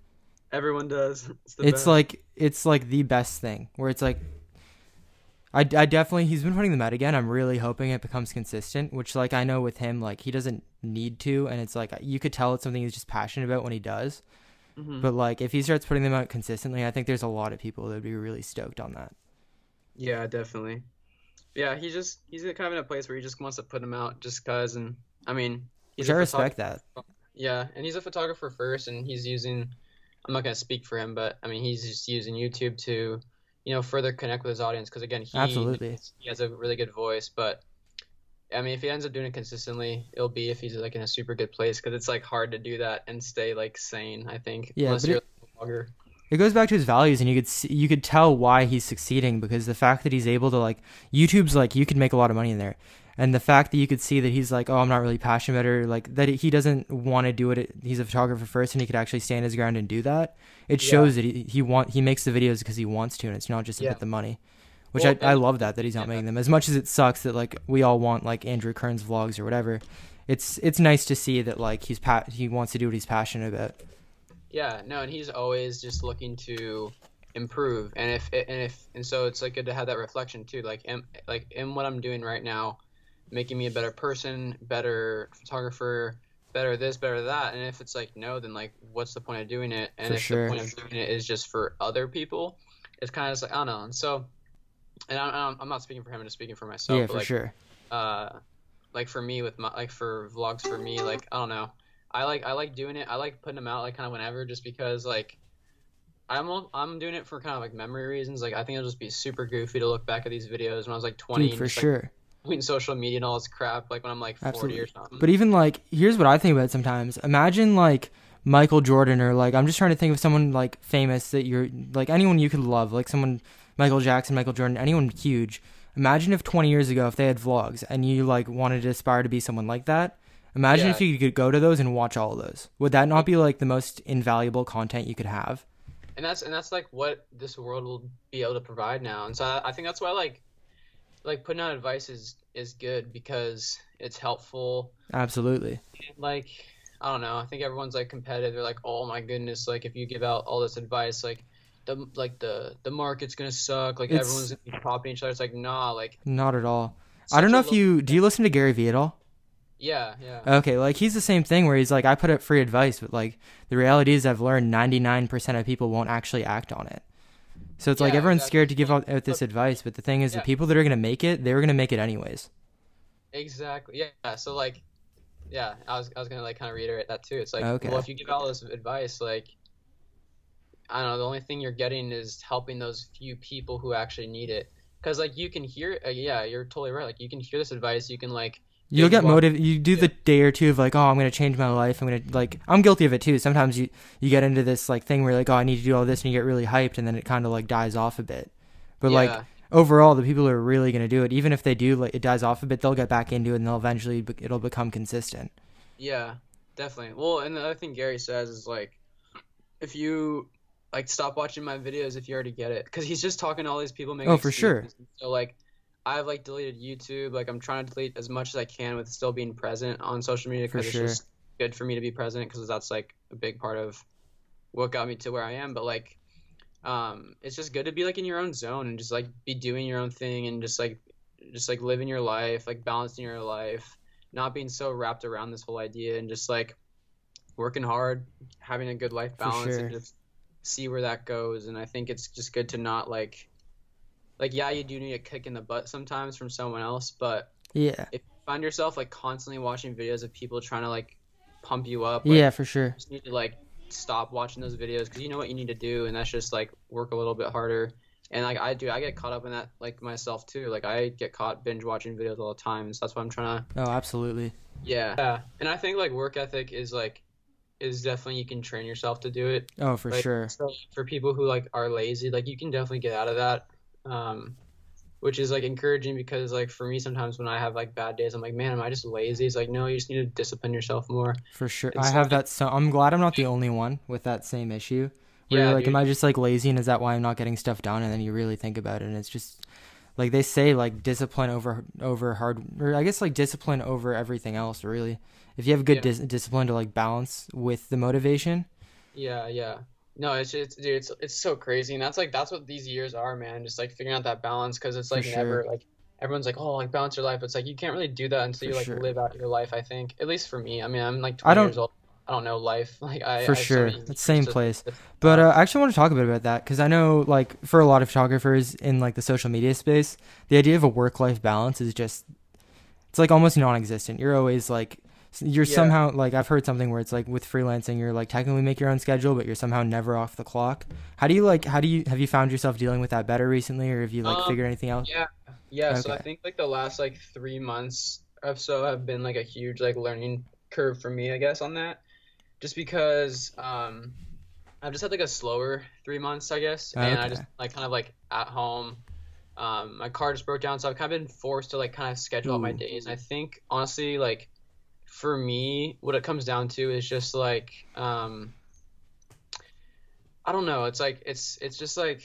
Everyone does. It's, it's like it's like the best thing where it's like I, I definitely he's been putting them out again. I'm really hoping it becomes consistent, which like I know with him like he doesn't need to and it's like you could tell it's something he's just passionate about when he does. Mm-hmm. But like if he starts putting them out consistently, I think there's a lot of people that would be really stoked on that. Yeah, definitely. Yeah, he just he's kind of in a place where he just wants to put them out just cuz and I mean, he's Which I respect that. Yeah, and he's a photographer first and he's using I'm not going to speak for him, but I mean, he's just using YouTube to you know further connect with his audience because again he absolutely he has a really good voice but I mean, if he ends up doing it consistently, it'll be if he's like in a super good place because it's like hard to do that and stay like sane. I think. Yeah, unless you're it. It goes back to his values, and you could see, you could tell why he's succeeding because the fact that he's able to like YouTube's like you could make a lot of money in there, and the fact that you could see that he's like, oh, I'm not really passionate about it, or like that he doesn't want to do it. He's a photographer first, and he could actually stand his ground and do that. It shows that he he want he makes the videos because he wants to, and it's not just yeah. about the money. Which well, I, I love that that he's not yeah. making them. As much as it sucks that like we all want like Andrew Kearns' vlogs or whatever, it's it's nice to see that like he's pa- he wants to do what he's passionate about. Yeah, no, and he's always just looking to improve, and if and if and so it's like good to have that reflection too. Like in, like in what I'm doing right now, making me a better person, better photographer, better this, better that. And if it's like no, then like what's the point of doing it? And for if sure. the point of doing it is just for other people, it's kind of just like I don't know. And so and I'm, I'm not speaking for him, I'm just speaking for myself. Yeah, for like, sure. Uh, like for me with my like for vlogs for me, like I don't know, I like I like doing it. I like putting them out like kind of whenever, just because like I'm I'm doing it for kind of like memory reasons. Like I think it'll just be super goofy to look back at these videos when I was like 20. Dude, for sure. Between social media and all this crap, like when I'm like 40 Absolutely. or something. But even like, here's what I think about sometimes. Imagine like Michael Jordan or like I'm just trying to think of someone like famous that you're like anyone you could love, like someone Michael Jackson, Michael Jordan, anyone huge. Imagine if 20 years ago, if they had vlogs and you like wanted to aspire to be someone like that. Imagine yeah. if you could go to those and watch all of those. Would that not be like the most invaluable content you could have? And that's and that's like what this world will be able to provide now. And so I, I think that's why like like putting out advice is is good because it's helpful. Absolutely. And, like I don't know. I think everyone's like competitive. They're like, oh my goodness, like if you give out all this advice, like the like the the market's gonna suck. Like it's, everyone's gonna be copying each other. It's like nah, like not at all. I don't know if you do you listen to Gary Vee at all. Yeah, yeah. Okay, like he's the same thing where he's like, I put up free advice, but like the reality is, I've learned 99% of people won't actually act on it. So it's yeah, like everyone's exactly. scared to give out, out this advice, but the thing is, yeah. the people that are gonna make it, they're gonna make it anyways. Exactly. Yeah. So like, yeah, I was I was gonna like kind of reiterate that too. It's like, okay. well, if you give all this advice, like I don't know. The only thing you're getting is helping those few people who actually need it. Because like you can hear, uh, yeah, you're totally right. Like you can hear this advice. You can like. You'll get motivated. You do the day or two of like, oh, I'm gonna change my life. I'm gonna like, I'm guilty of it too. Sometimes you you get into this like thing where you're like, oh, I need to do all this, and you get really hyped, and then it kind of like dies off a bit. But yeah. like overall, the people who are really gonna do it, even if they do like it dies off a bit, they'll get back into it, and they'll eventually it'll become consistent. Yeah, definitely. Well, and the other thing Gary says is like, if you like stop watching my videos if you already get it because he's just talking to all these people making oh for sure so like i've like deleted youtube like i'm trying to delete as much as i can with still being present on social media because it's just good for me to be present because that's like a big part of what got me to where i am but like um it's just good to be like in your own zone and just like be doing your own thing and just like just like living your life like balancing your life not being so wrapped around this whole idea and just like working hard having a good life balance sure. and just see where that goes. And I think it's just good to not like, like yeah, you do need a kick in the butt sometimes from someone else, but yeah, if you find yourself like constantly watching videos of people trying to like pump you up, like, yeah, for sure, just need to like stop watching those videos because you know what you need to do, and that's just like work a little bit harder. And like I do, I get caught up in that like myself too. Like I get caught binge watching videos all the time, so that's why I'm trying to. Oh, absolutely. Yeah, yeah, and I think like work ethic is like is definitely you can train yourself to do it. Oh, for like, sure. So for people who like are lazy, like you can definitely get out of that. Um, which is like encouraging because like for me sometimes when I have like bad days, I'm like, man, am I just lazy? It's like, no, you just need to discipline yourself more. For sure, I have that. So I'm glad I'm not the only one with that same issue. Where yeah, like, dude. am I just like lazy, and is that why I'm not getting stuff done? And then you really think about it, and it's just like they say, like discipline over over hard, or I guess like discipline over everything else. Really, if you have good yeah. dis- discipline to like balance with the motivation. Yeah, yeah. No, it's it's dude, it's it's so crazy, and that's like that's what these years are, man. Just like figuring out that balance, because it's like never like everyone's like, oh, like balance your life. It's like you can't really do that until for you like sure. live out your life. I think, at least for me. I mean, I'm like 20 I don't, years old. I don't know life. Like I for I sure, it's same place. But uh, I actually want to talk a bit about that because I know, like, for a lot of photographers in like the social media space, the idea of a work-life balance is just it's like almost non-existent. You're always like you're yeah. somehow like I've heard something where it's like with freelancing you're like technically make your own schedule but you're somehow never off the clock. How do you like how do you have you found yourself dealing with that better recently or have you like um, figured anything out? Yeah. Yeah, okay. so I think like the last like 3 months or so have been like a huge like learning curve for me, I guess on that. Just because um I've just had like a slower 3 months, I guess, and okay. I just like kind of like at home um, my car just broke down, so I've kind of been forced to like kind of schedule Ooh. out my days. And I think honestly, like for me, what it comes down to is just like um, I don't know. It's like it's it's just like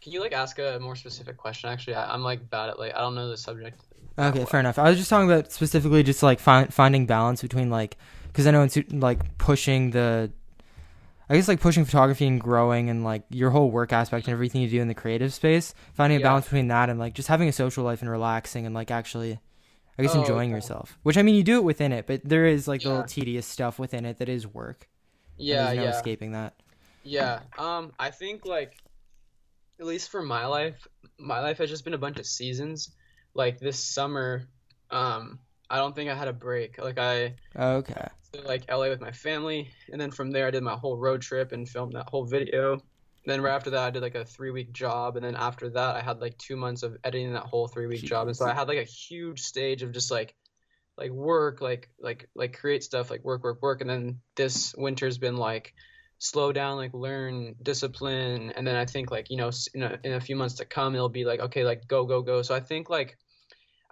can you like ask a more specific question? Actually, I, am like bad at like I don't know the subject. Okay, fair enough. I was just talking about specifically just like find, finding balance between like because I know it's like pushing the I guess like pushing photography and growing and like your whole work aspect and everything you do in the creative space, finding a yeah. balance between that and like just having a social life and relaxing and like actually I guess oh, enjoying okay. yourself. Which I mean, you do it within it, but there is like yeah. little tedious stuff within it that is work. Yeah, there's no yeah. escaping that. Yeah. Um, I think like, at least for my life, my life has just been a bunch of seasons. Like this summer, um, I don't think I had a break. Like I. Okay. Like LA with my family, and then from there I did my whole road trip and filmed that whole video then right after that i did like a three week job and then after that i had like two months of editing that whole three week job and so i had like a huge stage of just like like work like like like create stuff like work work work and then this winter's been like slow down like learn discipline and then i think like you know in a, in a few months to come it'll be like okay like go go go so i think like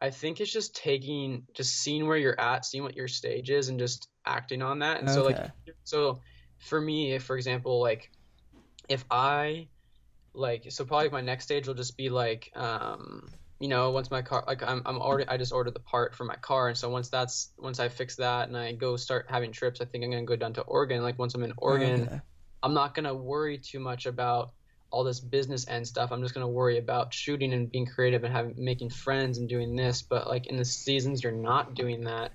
i think it's just taking just seeing where you're at seeing what your stage is and just acting on that and okay. so like so for me if for example like if I like so probably my next stage will just be like um you know once my car like I'm I'm already I just ordered the part for my car and so once that's once I fix that and I go start having trips I think I'm gonna go down to Oregon like once I'm in Oregon okay. I'm not gonna worry too much about all this business end stuff I'm just gonna worry about shooting and being creative and having making friends and doing this but like in the seasons you're not doing that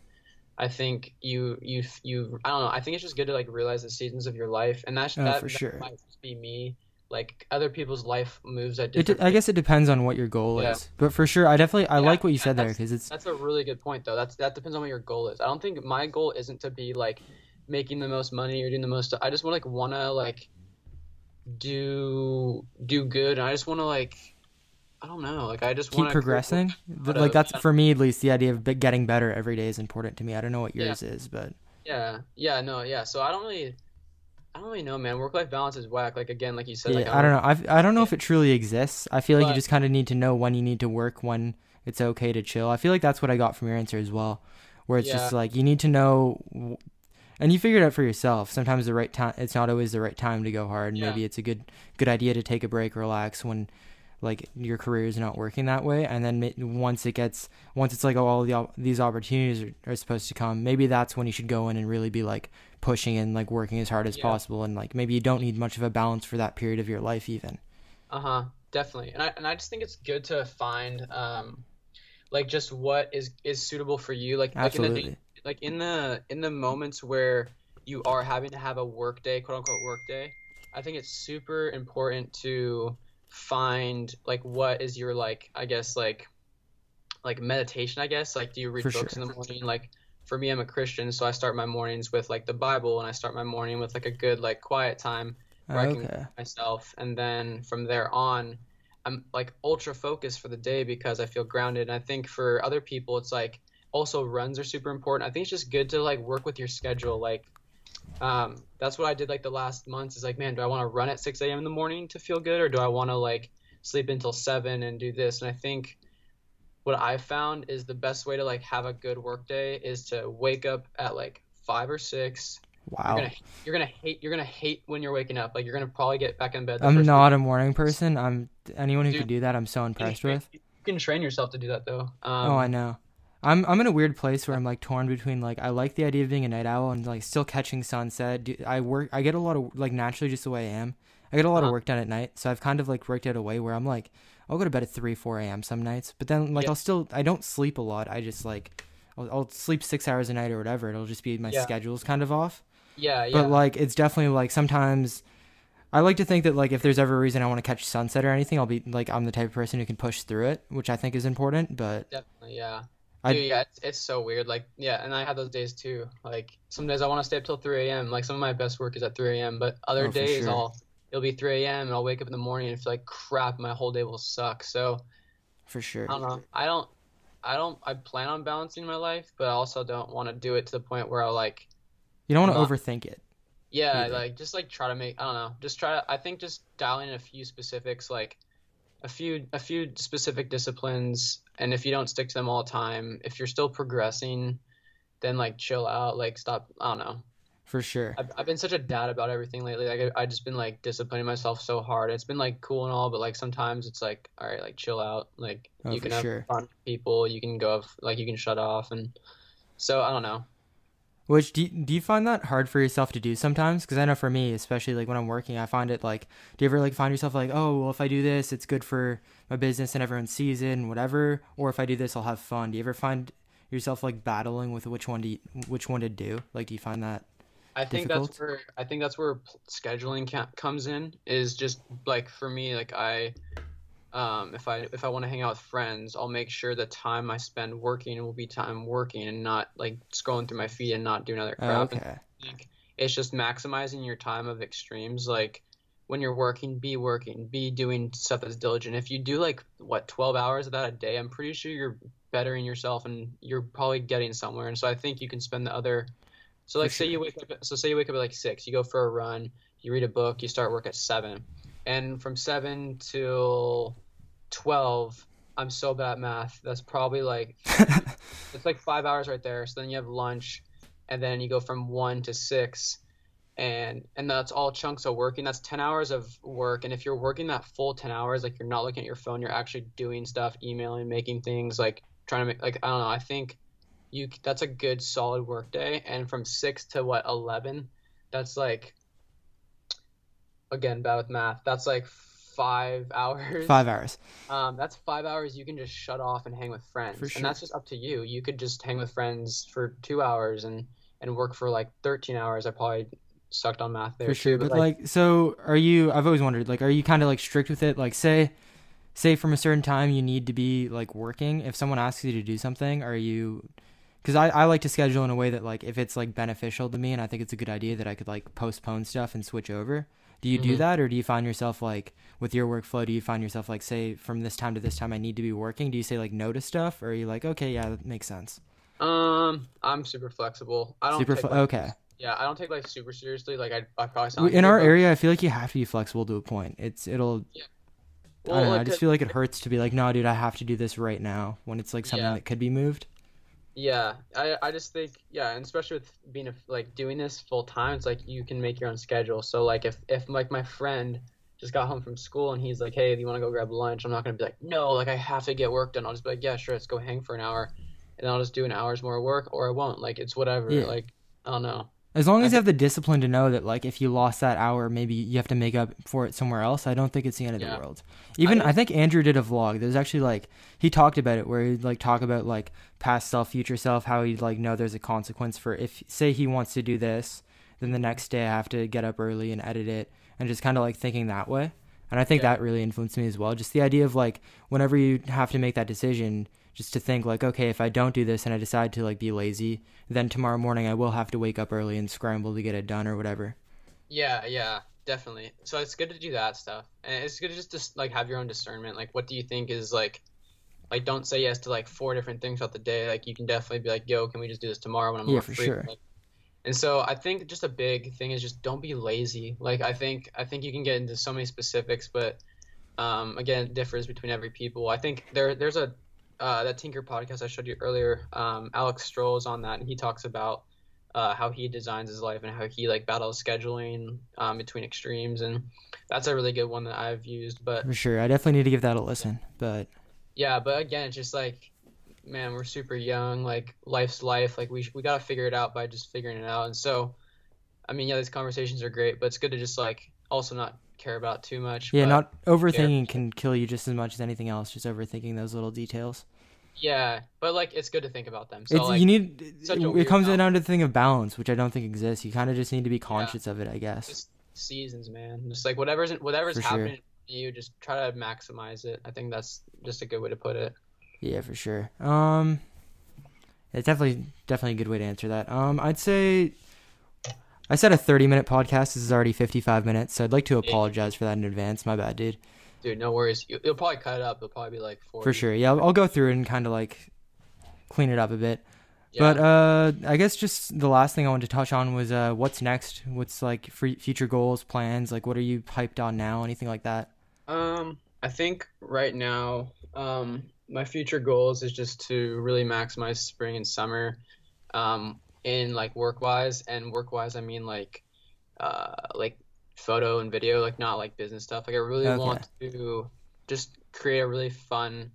I think you you you I don't know. I think it's just good to like realize the seasons of your life, and that's oh, that, for that sure. might just be me. Like other people's life moves at different. It, I guess it depends on what your goal yeah. is, but for sure, I definitely I yeah, like what you said there because it's that's a really good point though. That's that depends on what your goal is. I don't think my goal isn't to be like making the most money or doing the most. I just want like wanna like do do good, and I just want to like I don't know. Like I just want to keep progressing. like that's for me at least. The idea of getting better every day is important to me. I don't know what yours yeah. is, but yeah, yeah, no, yeah. So I don't really, I don't really know, man. Work life balance is whack. Like again, like you said. Yeah, like, I, I don't know. I've, I don't know if it truly exists. I feel like but, you just kind of need to know when you need to work, when it's okay to chill. I feel like that's what I got from your answer as well, where it's yeah. just like you need to know. And you figure it out for yourself. Sometimes the right time, it's not always the right time to go hard. Yeah. Maybe it's a good, good idea to take a break, relax when like your career is not working that way and then once it gets once it's like oh, all the, these opportunities are, are, supposed to come maybe that's when you should go in and really be like pushing and like working as hard as yeah. possible and like maybe you don't need much of a balance for that period of your life even uh-huh definitely and i and i just think it's good to find um like just what is is suitable for you like Absolutely. like in the like in the in the moments where you are having to have a work day quote unquote work day i think it's super important to find like what is your like I guess like like meditation I guess like do you read for books sure. in the morning like for me I'm a Christian so I start my mornings with like the Bible and I start my morning with like a good like quiet time where okay. I can myself and then from there on I'm like ultra focused for the day because I feel grounded and I think for other people it's like also runs are super important I think it's just good to like work with your schedule like um, that's what I did like the last months is like, man, do I want to run at 6 a.m. in the morning to feel good, or do I want to like sleep until seven and do this. And I think what I found is the best way to like have a good work day is to wake up at like five or six. Wow. You're gonna, you're gonna hate you're gonna hate when you're waking up. Like you're gonna probably get back in bed. I'm not a morning person. I'm anyone who Dude, can do that. I'm so impressed you with. You can train yourself to do that though. Um, oh, I know. I'm I'm in a weird place where I'm like torn between like I like the idea of being a night owl and like still catching sunset. I work I get a lot of like naturally just the way I am. I get a lot uh-huh. of work done at night, so I've kind of like worked out a way where I'm like I'll go to bed at three four a.m. some nights, but then like yeah. I'll still I don't sleep a lot. I just like I'll, I'll, sleep six hours a night or whatever. It'll just be my yeah. schedule's kind of off. Yeah, yeah. But like it's definitely like sometimes. I like to think that like if there's ever a reason I want to catch sunset or anything, I'll be like I'm the type of person who can push through it, which I think is important. But definitely, yeah. I, Dude, yeah, it's, it's so weird. Like, yeah, and I have those days too. Like, some days I want to stay up till 3 a.m. Like, some of my best work is at 3 a.m. But other oh, days, sure. I'll it'll be 3 a.m. and I'll wake up in the morning and feel like crap. My whole day will suck. So, for sure. I don't know. I don't. I don't. I plan on balancing my life, but I also don't want to do it to the point where I like. You don't want to overthink it. Yeah, either. like just like try to make. I don't know. Just try to. I think just dialing in a few specifics, like a few a few specific disciplines and if you don't stick to them all the time if you're still progressing then like chill out like stop i don't know. For sure. I've, I've been such a dad about everything lately like I, I just been like disciplining myself so hard. It's been like cool and all but like sometimes it's like all right like chill out. Like oh, you can have sure. fun people. You can go like you can shut off and so i don't know which do you, do you find that hard for yourself to do sometimes? Because I know for me, especially like when I'm working, I find it like, do you ever like find yourself like, oh, well, if I do this, it's good for my business and everyone sees it and whatever, or if I do this, I'll have fun. Do you ever find yourself like battling with which one to which one to do? Like, do you find that? I think difficult? that's where I think that's where scheduling comes in. Is just like for me, like I um, if I if I want to hang out with friends, I'll make sure the time I spend working will be time working and not like scrolling through my feed and not doing other crap. Okay. it's just maximizing your time of extremes. Like when you're working, be working, be doing stuff that's diligent. If you do like what 12 hours of that a day, I'm pretty sure you're bettering yourself and you're probably getting somewhere. And so I think you can spend the other. So like, say you wake up. So say you wake up at like six. You go for a run. You read a book. You start work at seven and from seven till twelve, I'm so bad at math. That's probably like it's like five hours right there. So then you have lunch, and then you go from one to six, and and that's all chunks of working. That's ten hours of work. And if you're working that full ten hours, like you're not looking at your phone, you're actually doing stuff, emailing, making things, like trying to make like I don't know. I think you that's a good solid work day. And from six to what eleven, that's like again bad with math. That's like five hours. Five hours. Um, that's five hours you can just shut off and hang with friends, sure. and that's just up to you. You could just hang with friends for two hours and and work for like thirteen hours. I probably sucked on math there for sure. Too, but, but like, like, so are you? I've always wondered, like, are you kind of like strict with it? Like, say, say from a certain time you need to be like working. If someone asks you to do something, are you? because I, I like to schedule in a way that like if it's like beneficial to me and I think it's a good idea that I could like postpone stuff and switch over. Do you mm-hmm. do that or do you find yourself like with your workflow, do you find yourself like say from this time to this time I need to be working? Do you say like no to stuff or are you like, okay, yeah, that makes sense? Um, I'm super flexible. I don't super fl- like, okay. Yeah, I don't take like super seriously. Like I, I probably sound in our area. I feel like you have to be flexible to a point. It's it'll. Yeah. Well, I don't know. Like, I just feel like it hurts to be like, no, dude, I have to do this right now when it's like something yeah. that could be moved. Yeah, I, I just think yeah, and especially with being a, like doing this full time, it's like you can make your own schedule. So like if if like my friend just got home from school and he's like, hey, do you want to go grab lunch? I'm not gonna be like, no, like I have to get work done. I'll just be like, yeah, sure, let's go hang for an hour, and I'll just do an hour's more work, or I won't. Like it's whatever. Yeah. Like I don't know. As long as you have the discipline to know that, like, if you lost that hour, maybe you have to make up for it somewhere else. I don't think it's the end of yeah. the world. Even I, I, think Andrew did a vlog. There's actually like he talked about it where he'd like talk about like past self, future self, how he'd like know there's a consequence for if say he wants to do this, then the next day I have to get up early and edit it, and just kind of like thinking that way. And I think yeah. that really influenced me as well. Just the idea of like whenever you have to make that decision, just to think like okay if i don't do this and i decide to like be lazy then tomorrow morning i will have to wake up early and scramble to get it done or whatever. Yeah yeah definitely. So it's good to do that stuff. And it's good to just, just like have your own discernment. Like what do you think is like like don't say yes to like four different things throughout the day. Like you can definitely be like yo can we just do this tomorrow when i'm yeah, more for free? sure. Like, and so i think just a big thing is just don't be lazy. Like i think i think you can get into so many specifics but Um, again, it differs between every people. I think there there's a uh, that Tinker podcast I showed you earlier. Um, Alex Strohl is on that, and he talks about uh, how he designs his life and how he like battles scheduling um, between extremes, and that's a really good one that I've used. But for sure, I definitely need to give that a listen. But yeah, but again, it's just like, man, we're super young. Like life's life. Like we we gotta figure it out by just figuring it out. And so, I mean, yeah, these conversations are great, but it's good to just like also not care about too much. Yeah, not overthinking care. can kill you just as much as anything else. Just overthinking those little details. Yeah, but like it's good to think about them. So it's, like, you need it comes down to the thing of balance, which I don't think exists. You kind of just need to be conscious yeah. of it, I guess. Just seasons, man. Just like whatever's whatever's for happening sure. you, just try to maximize it. I think that's just a good way to put it. Yeah, for sure. Um, it's definitely definitely a good way to answer that. Um, I'd say I said a 30 minute podcast. This is already 55 minutes, so I'd like to apologize for that in advance. My bad, dude. Dude, no worries. You, will probably cut it up. It'll probably be like 40. For sure. Yeah, I'll, I'll go through and kind of like clean it up a bit. Yeah. But uh, I guess just the last thing I wanted to touch on was uh, what's next? What's like future goals, plans? Like, what are you hyped on now? Anything like that? Um, I think right now, um, my future goals is just to really maximize spring and summer. Um, in like work wise and work wise i mean like uh like photo and video like not like business stuff like i really okay. want to just create a really fun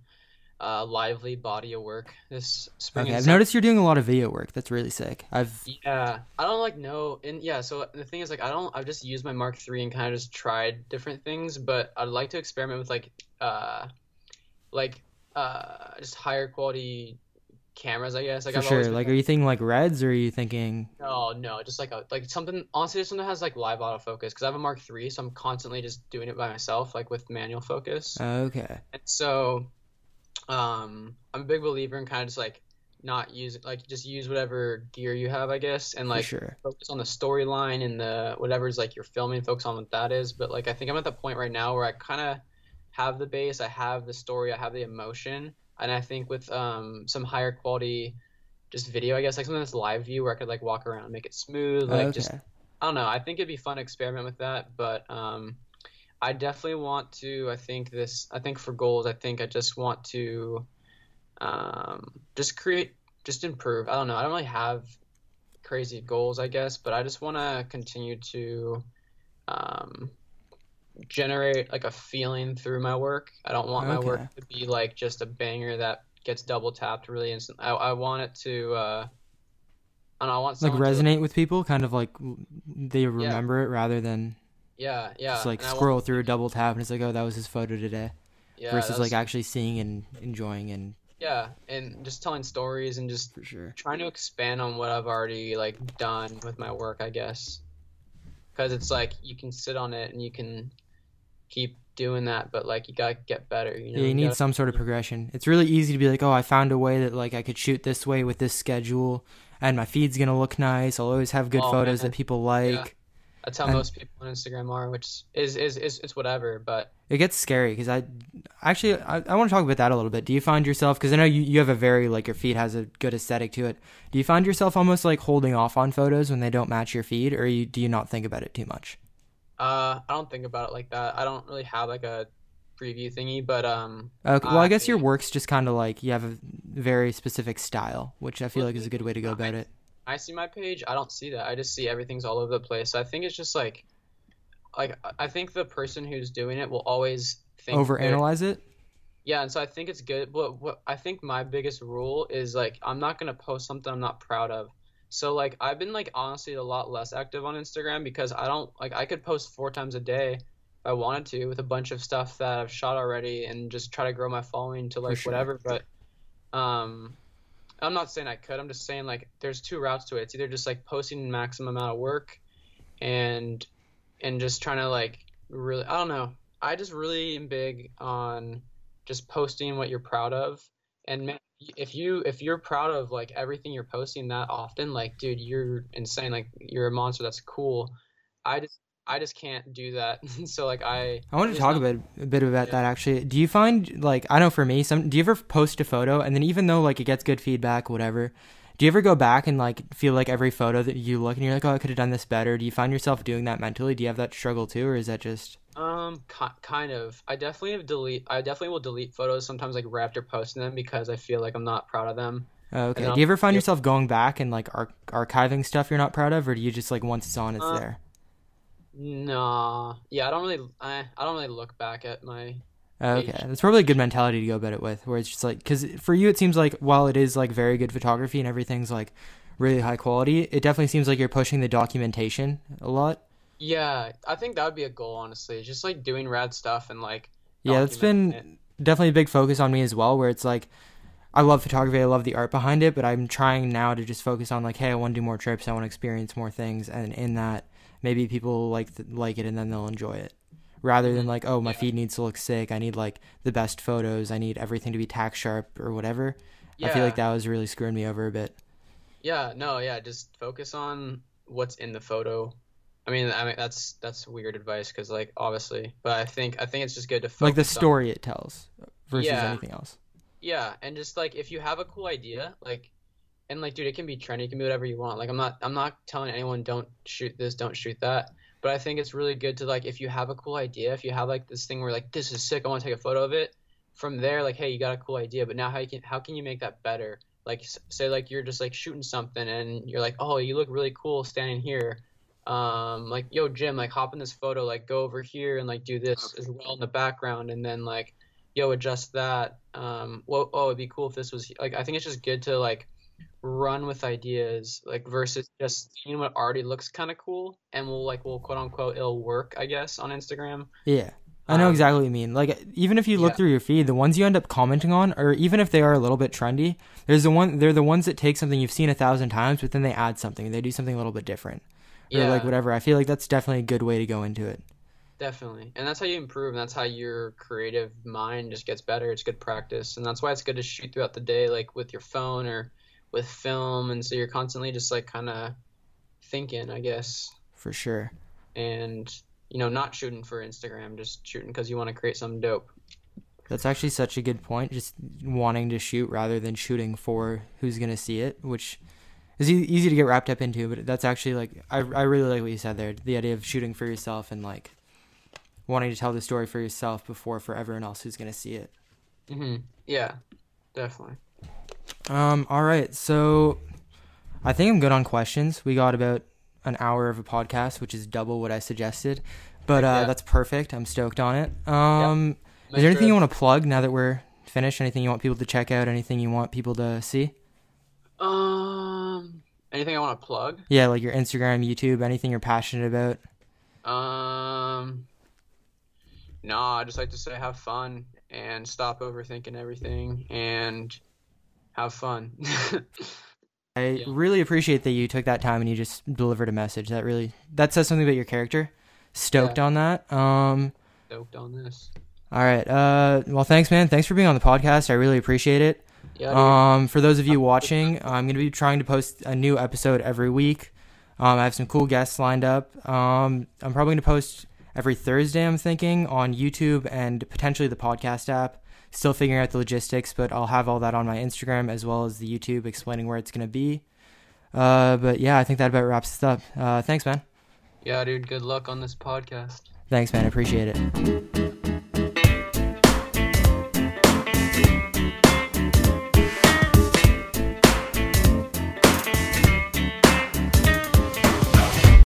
uh, lively body of work this spring. Okay, I've noticed you're doing a lot of video work. That's really sick. I've yeah, I don't like know and yeah. So the thing is like I don't. I've just used my Mark III and kind of just tried different things, but I'd like to experiment with like uh, like uh, just higher quality cameras, I guess. Like For I've sure. Like, are you thinking like Reds, or are you thinking? No, no, just like a like something. Honestly, just something that has like live autofocus because I have a Mark III, so I'm constantly just doing it by myself, like with manual focus. Okay. And so, um, I'm a big believer in kind of just like not use like just use whatever gear you have, I guess, and like sure. focus on the storyline and the whatever's like you're filming, focus on what that is. But like I think I'm at the point right now where I kind of have the base, I have the story, I have the emotion and I think with um, some higher quality just video, I guess like something that's live view where I could like walk around and make it smooth, like okay. just I don't know. I think it'd be fun to experiment with that, but um, I definitely want to. I think this. I think for goals, I think I just want to um, just create, just improve. I don't know. I don't really have crazy goals, I guess, but I just want to continue to um, generate like a feeling through my work. I don't want my work to be like just a banger that gets double tapped really instant. I, I want it to uh I don't know, I want like resonate to, with people, kind of like they remember yeah. it rather than yeah, yeah. Just like and scroll through a double tap and it's like, oh, that was his photo today. Yeah, versus like actually seeing and enjoying and yeah, and just telling stories and just for sure trying to expand on what I've already like done with my work, I guess. Because it's like you can sit on it and you can keep doing that, but like you gotta get better. You know, yeah, you, you need gotta... some sort of progression. It's really easy to be like, oh, I found a way that like I could shoot this way with this schedule, and my feed's gonna look nice. I'll always have good oh, photos man. that people like. Yeah. That's how and most people on Instagram are, which is is is it's whatever. But it gets scary because I actually I, I want to talk about that a little bit. Do you find yourself because I know you, you have a very like your feed has a good aesthetic to it. Do you find yourself almost like holding off on photos when they don't match your feed, or you, do you not think about it too much? Uh, I don't think about it like that. I don't really have like a preview thingy, but um. Okay, well, I, I guess your work's just kind of like you have a very specific style, which I feel like is a good way to go about it. I see my page. I don't see that. I just see everything's all over the place. So I think it's just like, like I think the person who's doing it will always think overanalyze it. Yeah, and so I think it's good. But what I think my biggest rule is like I'm not gonna post something I'm not proud of. So like I've been like honestly a lot less active on Instagram because I don't like I could post four times a day if I wanted to with a bunch of stuff that I've shot already and just try to grow my following to like sure. whatever. But um I'm not saying I could. I'm just saying like there's two routes to it. It's either just like posting maximum amount of work and and just trying to like really I don't know. I just really am big on just posting what you're proud of and man, if you if you're proud of like everything you're posting that often, like dude, you're insane. Like you're a monster. That's cool. I just I just can't do that. so like I I want to talk not, a bit a bit about yeah. that actually. Do you find like I know for me some do you ever post a photo and then even though like it gets good feedback whatever, do you ever go back and like feel like every photo that you look and you're like, oh, I could have done this better? Do you find yourself doing that mentally? Do you have that struggle too, or is that just? Um, kind of. I definitely delete. I definitely will delete photos sometimes, like right after posting them, because I feel like I'm not proud of them. Okay. Do you ever find yourself going back and like ar- archiving stuff you're not proud of, or do you just like once it's on, it's uh, there? Nah. Yeah, I don't really. I I don't really look back at my Okay, that's probably a good mentality to go about it with, where it's just like, because for you it seems like while it is like very good photography and everything's like really high quality, it definitely seems like you're pushing the documentation a lot. Yeah, I think that would be a goal, honestly. Just like doing rad stuff and like. Yeah, that's been it. definitely a big focus on me as well, where it's like, I love photography, I love the art behind it, but I'm trying now to just focus on like, hey, I want to do more trips, I want to experience more things, and in that, maybe people like like it and then they'll enjoy it rather than mm-hmm. like oh my yeah. feed needs to look sick i need like the best photos i need everything to be tack sharp or whatever yeah. i feel like that was really screwing me over a bit yeah no yeah just focus on what's in the photo i mean i mean that's that's weird advice because like obviously but i think i think it's just good to like the story on... it tells versus yeah. anything else yeah and just like if you have a cool idea like and like dude it can be trendy you can be whatever you want like i'm not i'm not telling anyone don't shoot this don't shoot that but I think it's really good to like if you have a cool idea, if you have like this thing where like this is sick, I want to take a photo of it. From there, like hey, you got a cool idea, but now how you can how can you make that better? Like say like you're just like shooting something and you're like oh you look really cool standing here. Um, like yo Jim, like hop in this photo, like go over here and like do this okay. as well in the background, and then like yo adjust that. Um, well, oh it'd be cool if this was like I think it's just good to like run with ideas like versus just seeing what already looks kind of cool and will like will quote unquote it'll work i guess on instagram. Yeah. I know um, exactly what you mean. Like even if you look yeah. through your feed the ones you end up commenting on or even if they are a little bit trendy there's the one they're the ones that take something you've seen a thousand times but then they add something they do something a little bit different. Or yeah. like whatever. I feel like that's definitely a good way to go into it. Definitely. And that's how you improve and that's how your creative mind just gets better. It's good practice and that's why it's good to shoot throughout the day like with your phone or with film and so you're constantly just like kind of thinking i guess. For sure. And you know not shooting for instagram just shooting because you want to create something dope. That's actually such a good point just wanting to shoot rather than shooting for who's going to see it which is easy to get wrapped up into but that's actually like I, I really like what you said there the idea of shooting for yourself and like wanting to tell the story for yourself before for everyone else who's going to see it. Mm-hmm. yeah definitely um, all right. So I think I'm good on questions. We got about an hour of a podcast, which is double what I suggested. But uh, yeah. that's perfect. I'm stoked on it. Um, yeah. Is there anything you want to plug now that we're finished? Anything you want people to check out? Anything you want people to see? Um, anything I want to plug? Yeah, like your Instagram, YouTube, anything you're passionate about. Um, no, I just like to say have fun and stop overthinking everything and have fun. I yeah. really appreciate that you took that time and you just delivered a message. That really that says something about your character. Stoked yeah. on that. Um stoked on this. All right. Uh well thanks man. Thanks for being on the podcast. I really appreciate it. Yeah, um for those of you watching, I'm going to be trying to post a new episode every week. Um I have some cool guests lined up. Um I'm probably going to post every Thursday I'm thinking on YouTube and potentially the podcast app. Still figuring out the logistics, but I'll have all that on my Instagram as well as the YouTube explaining where it's going to be. Uh, but yeah, I think that about wraps it up. Uh, thanks, man. Yeah, dude. Good luck on this podcast. Thanks, man. I appreciate it.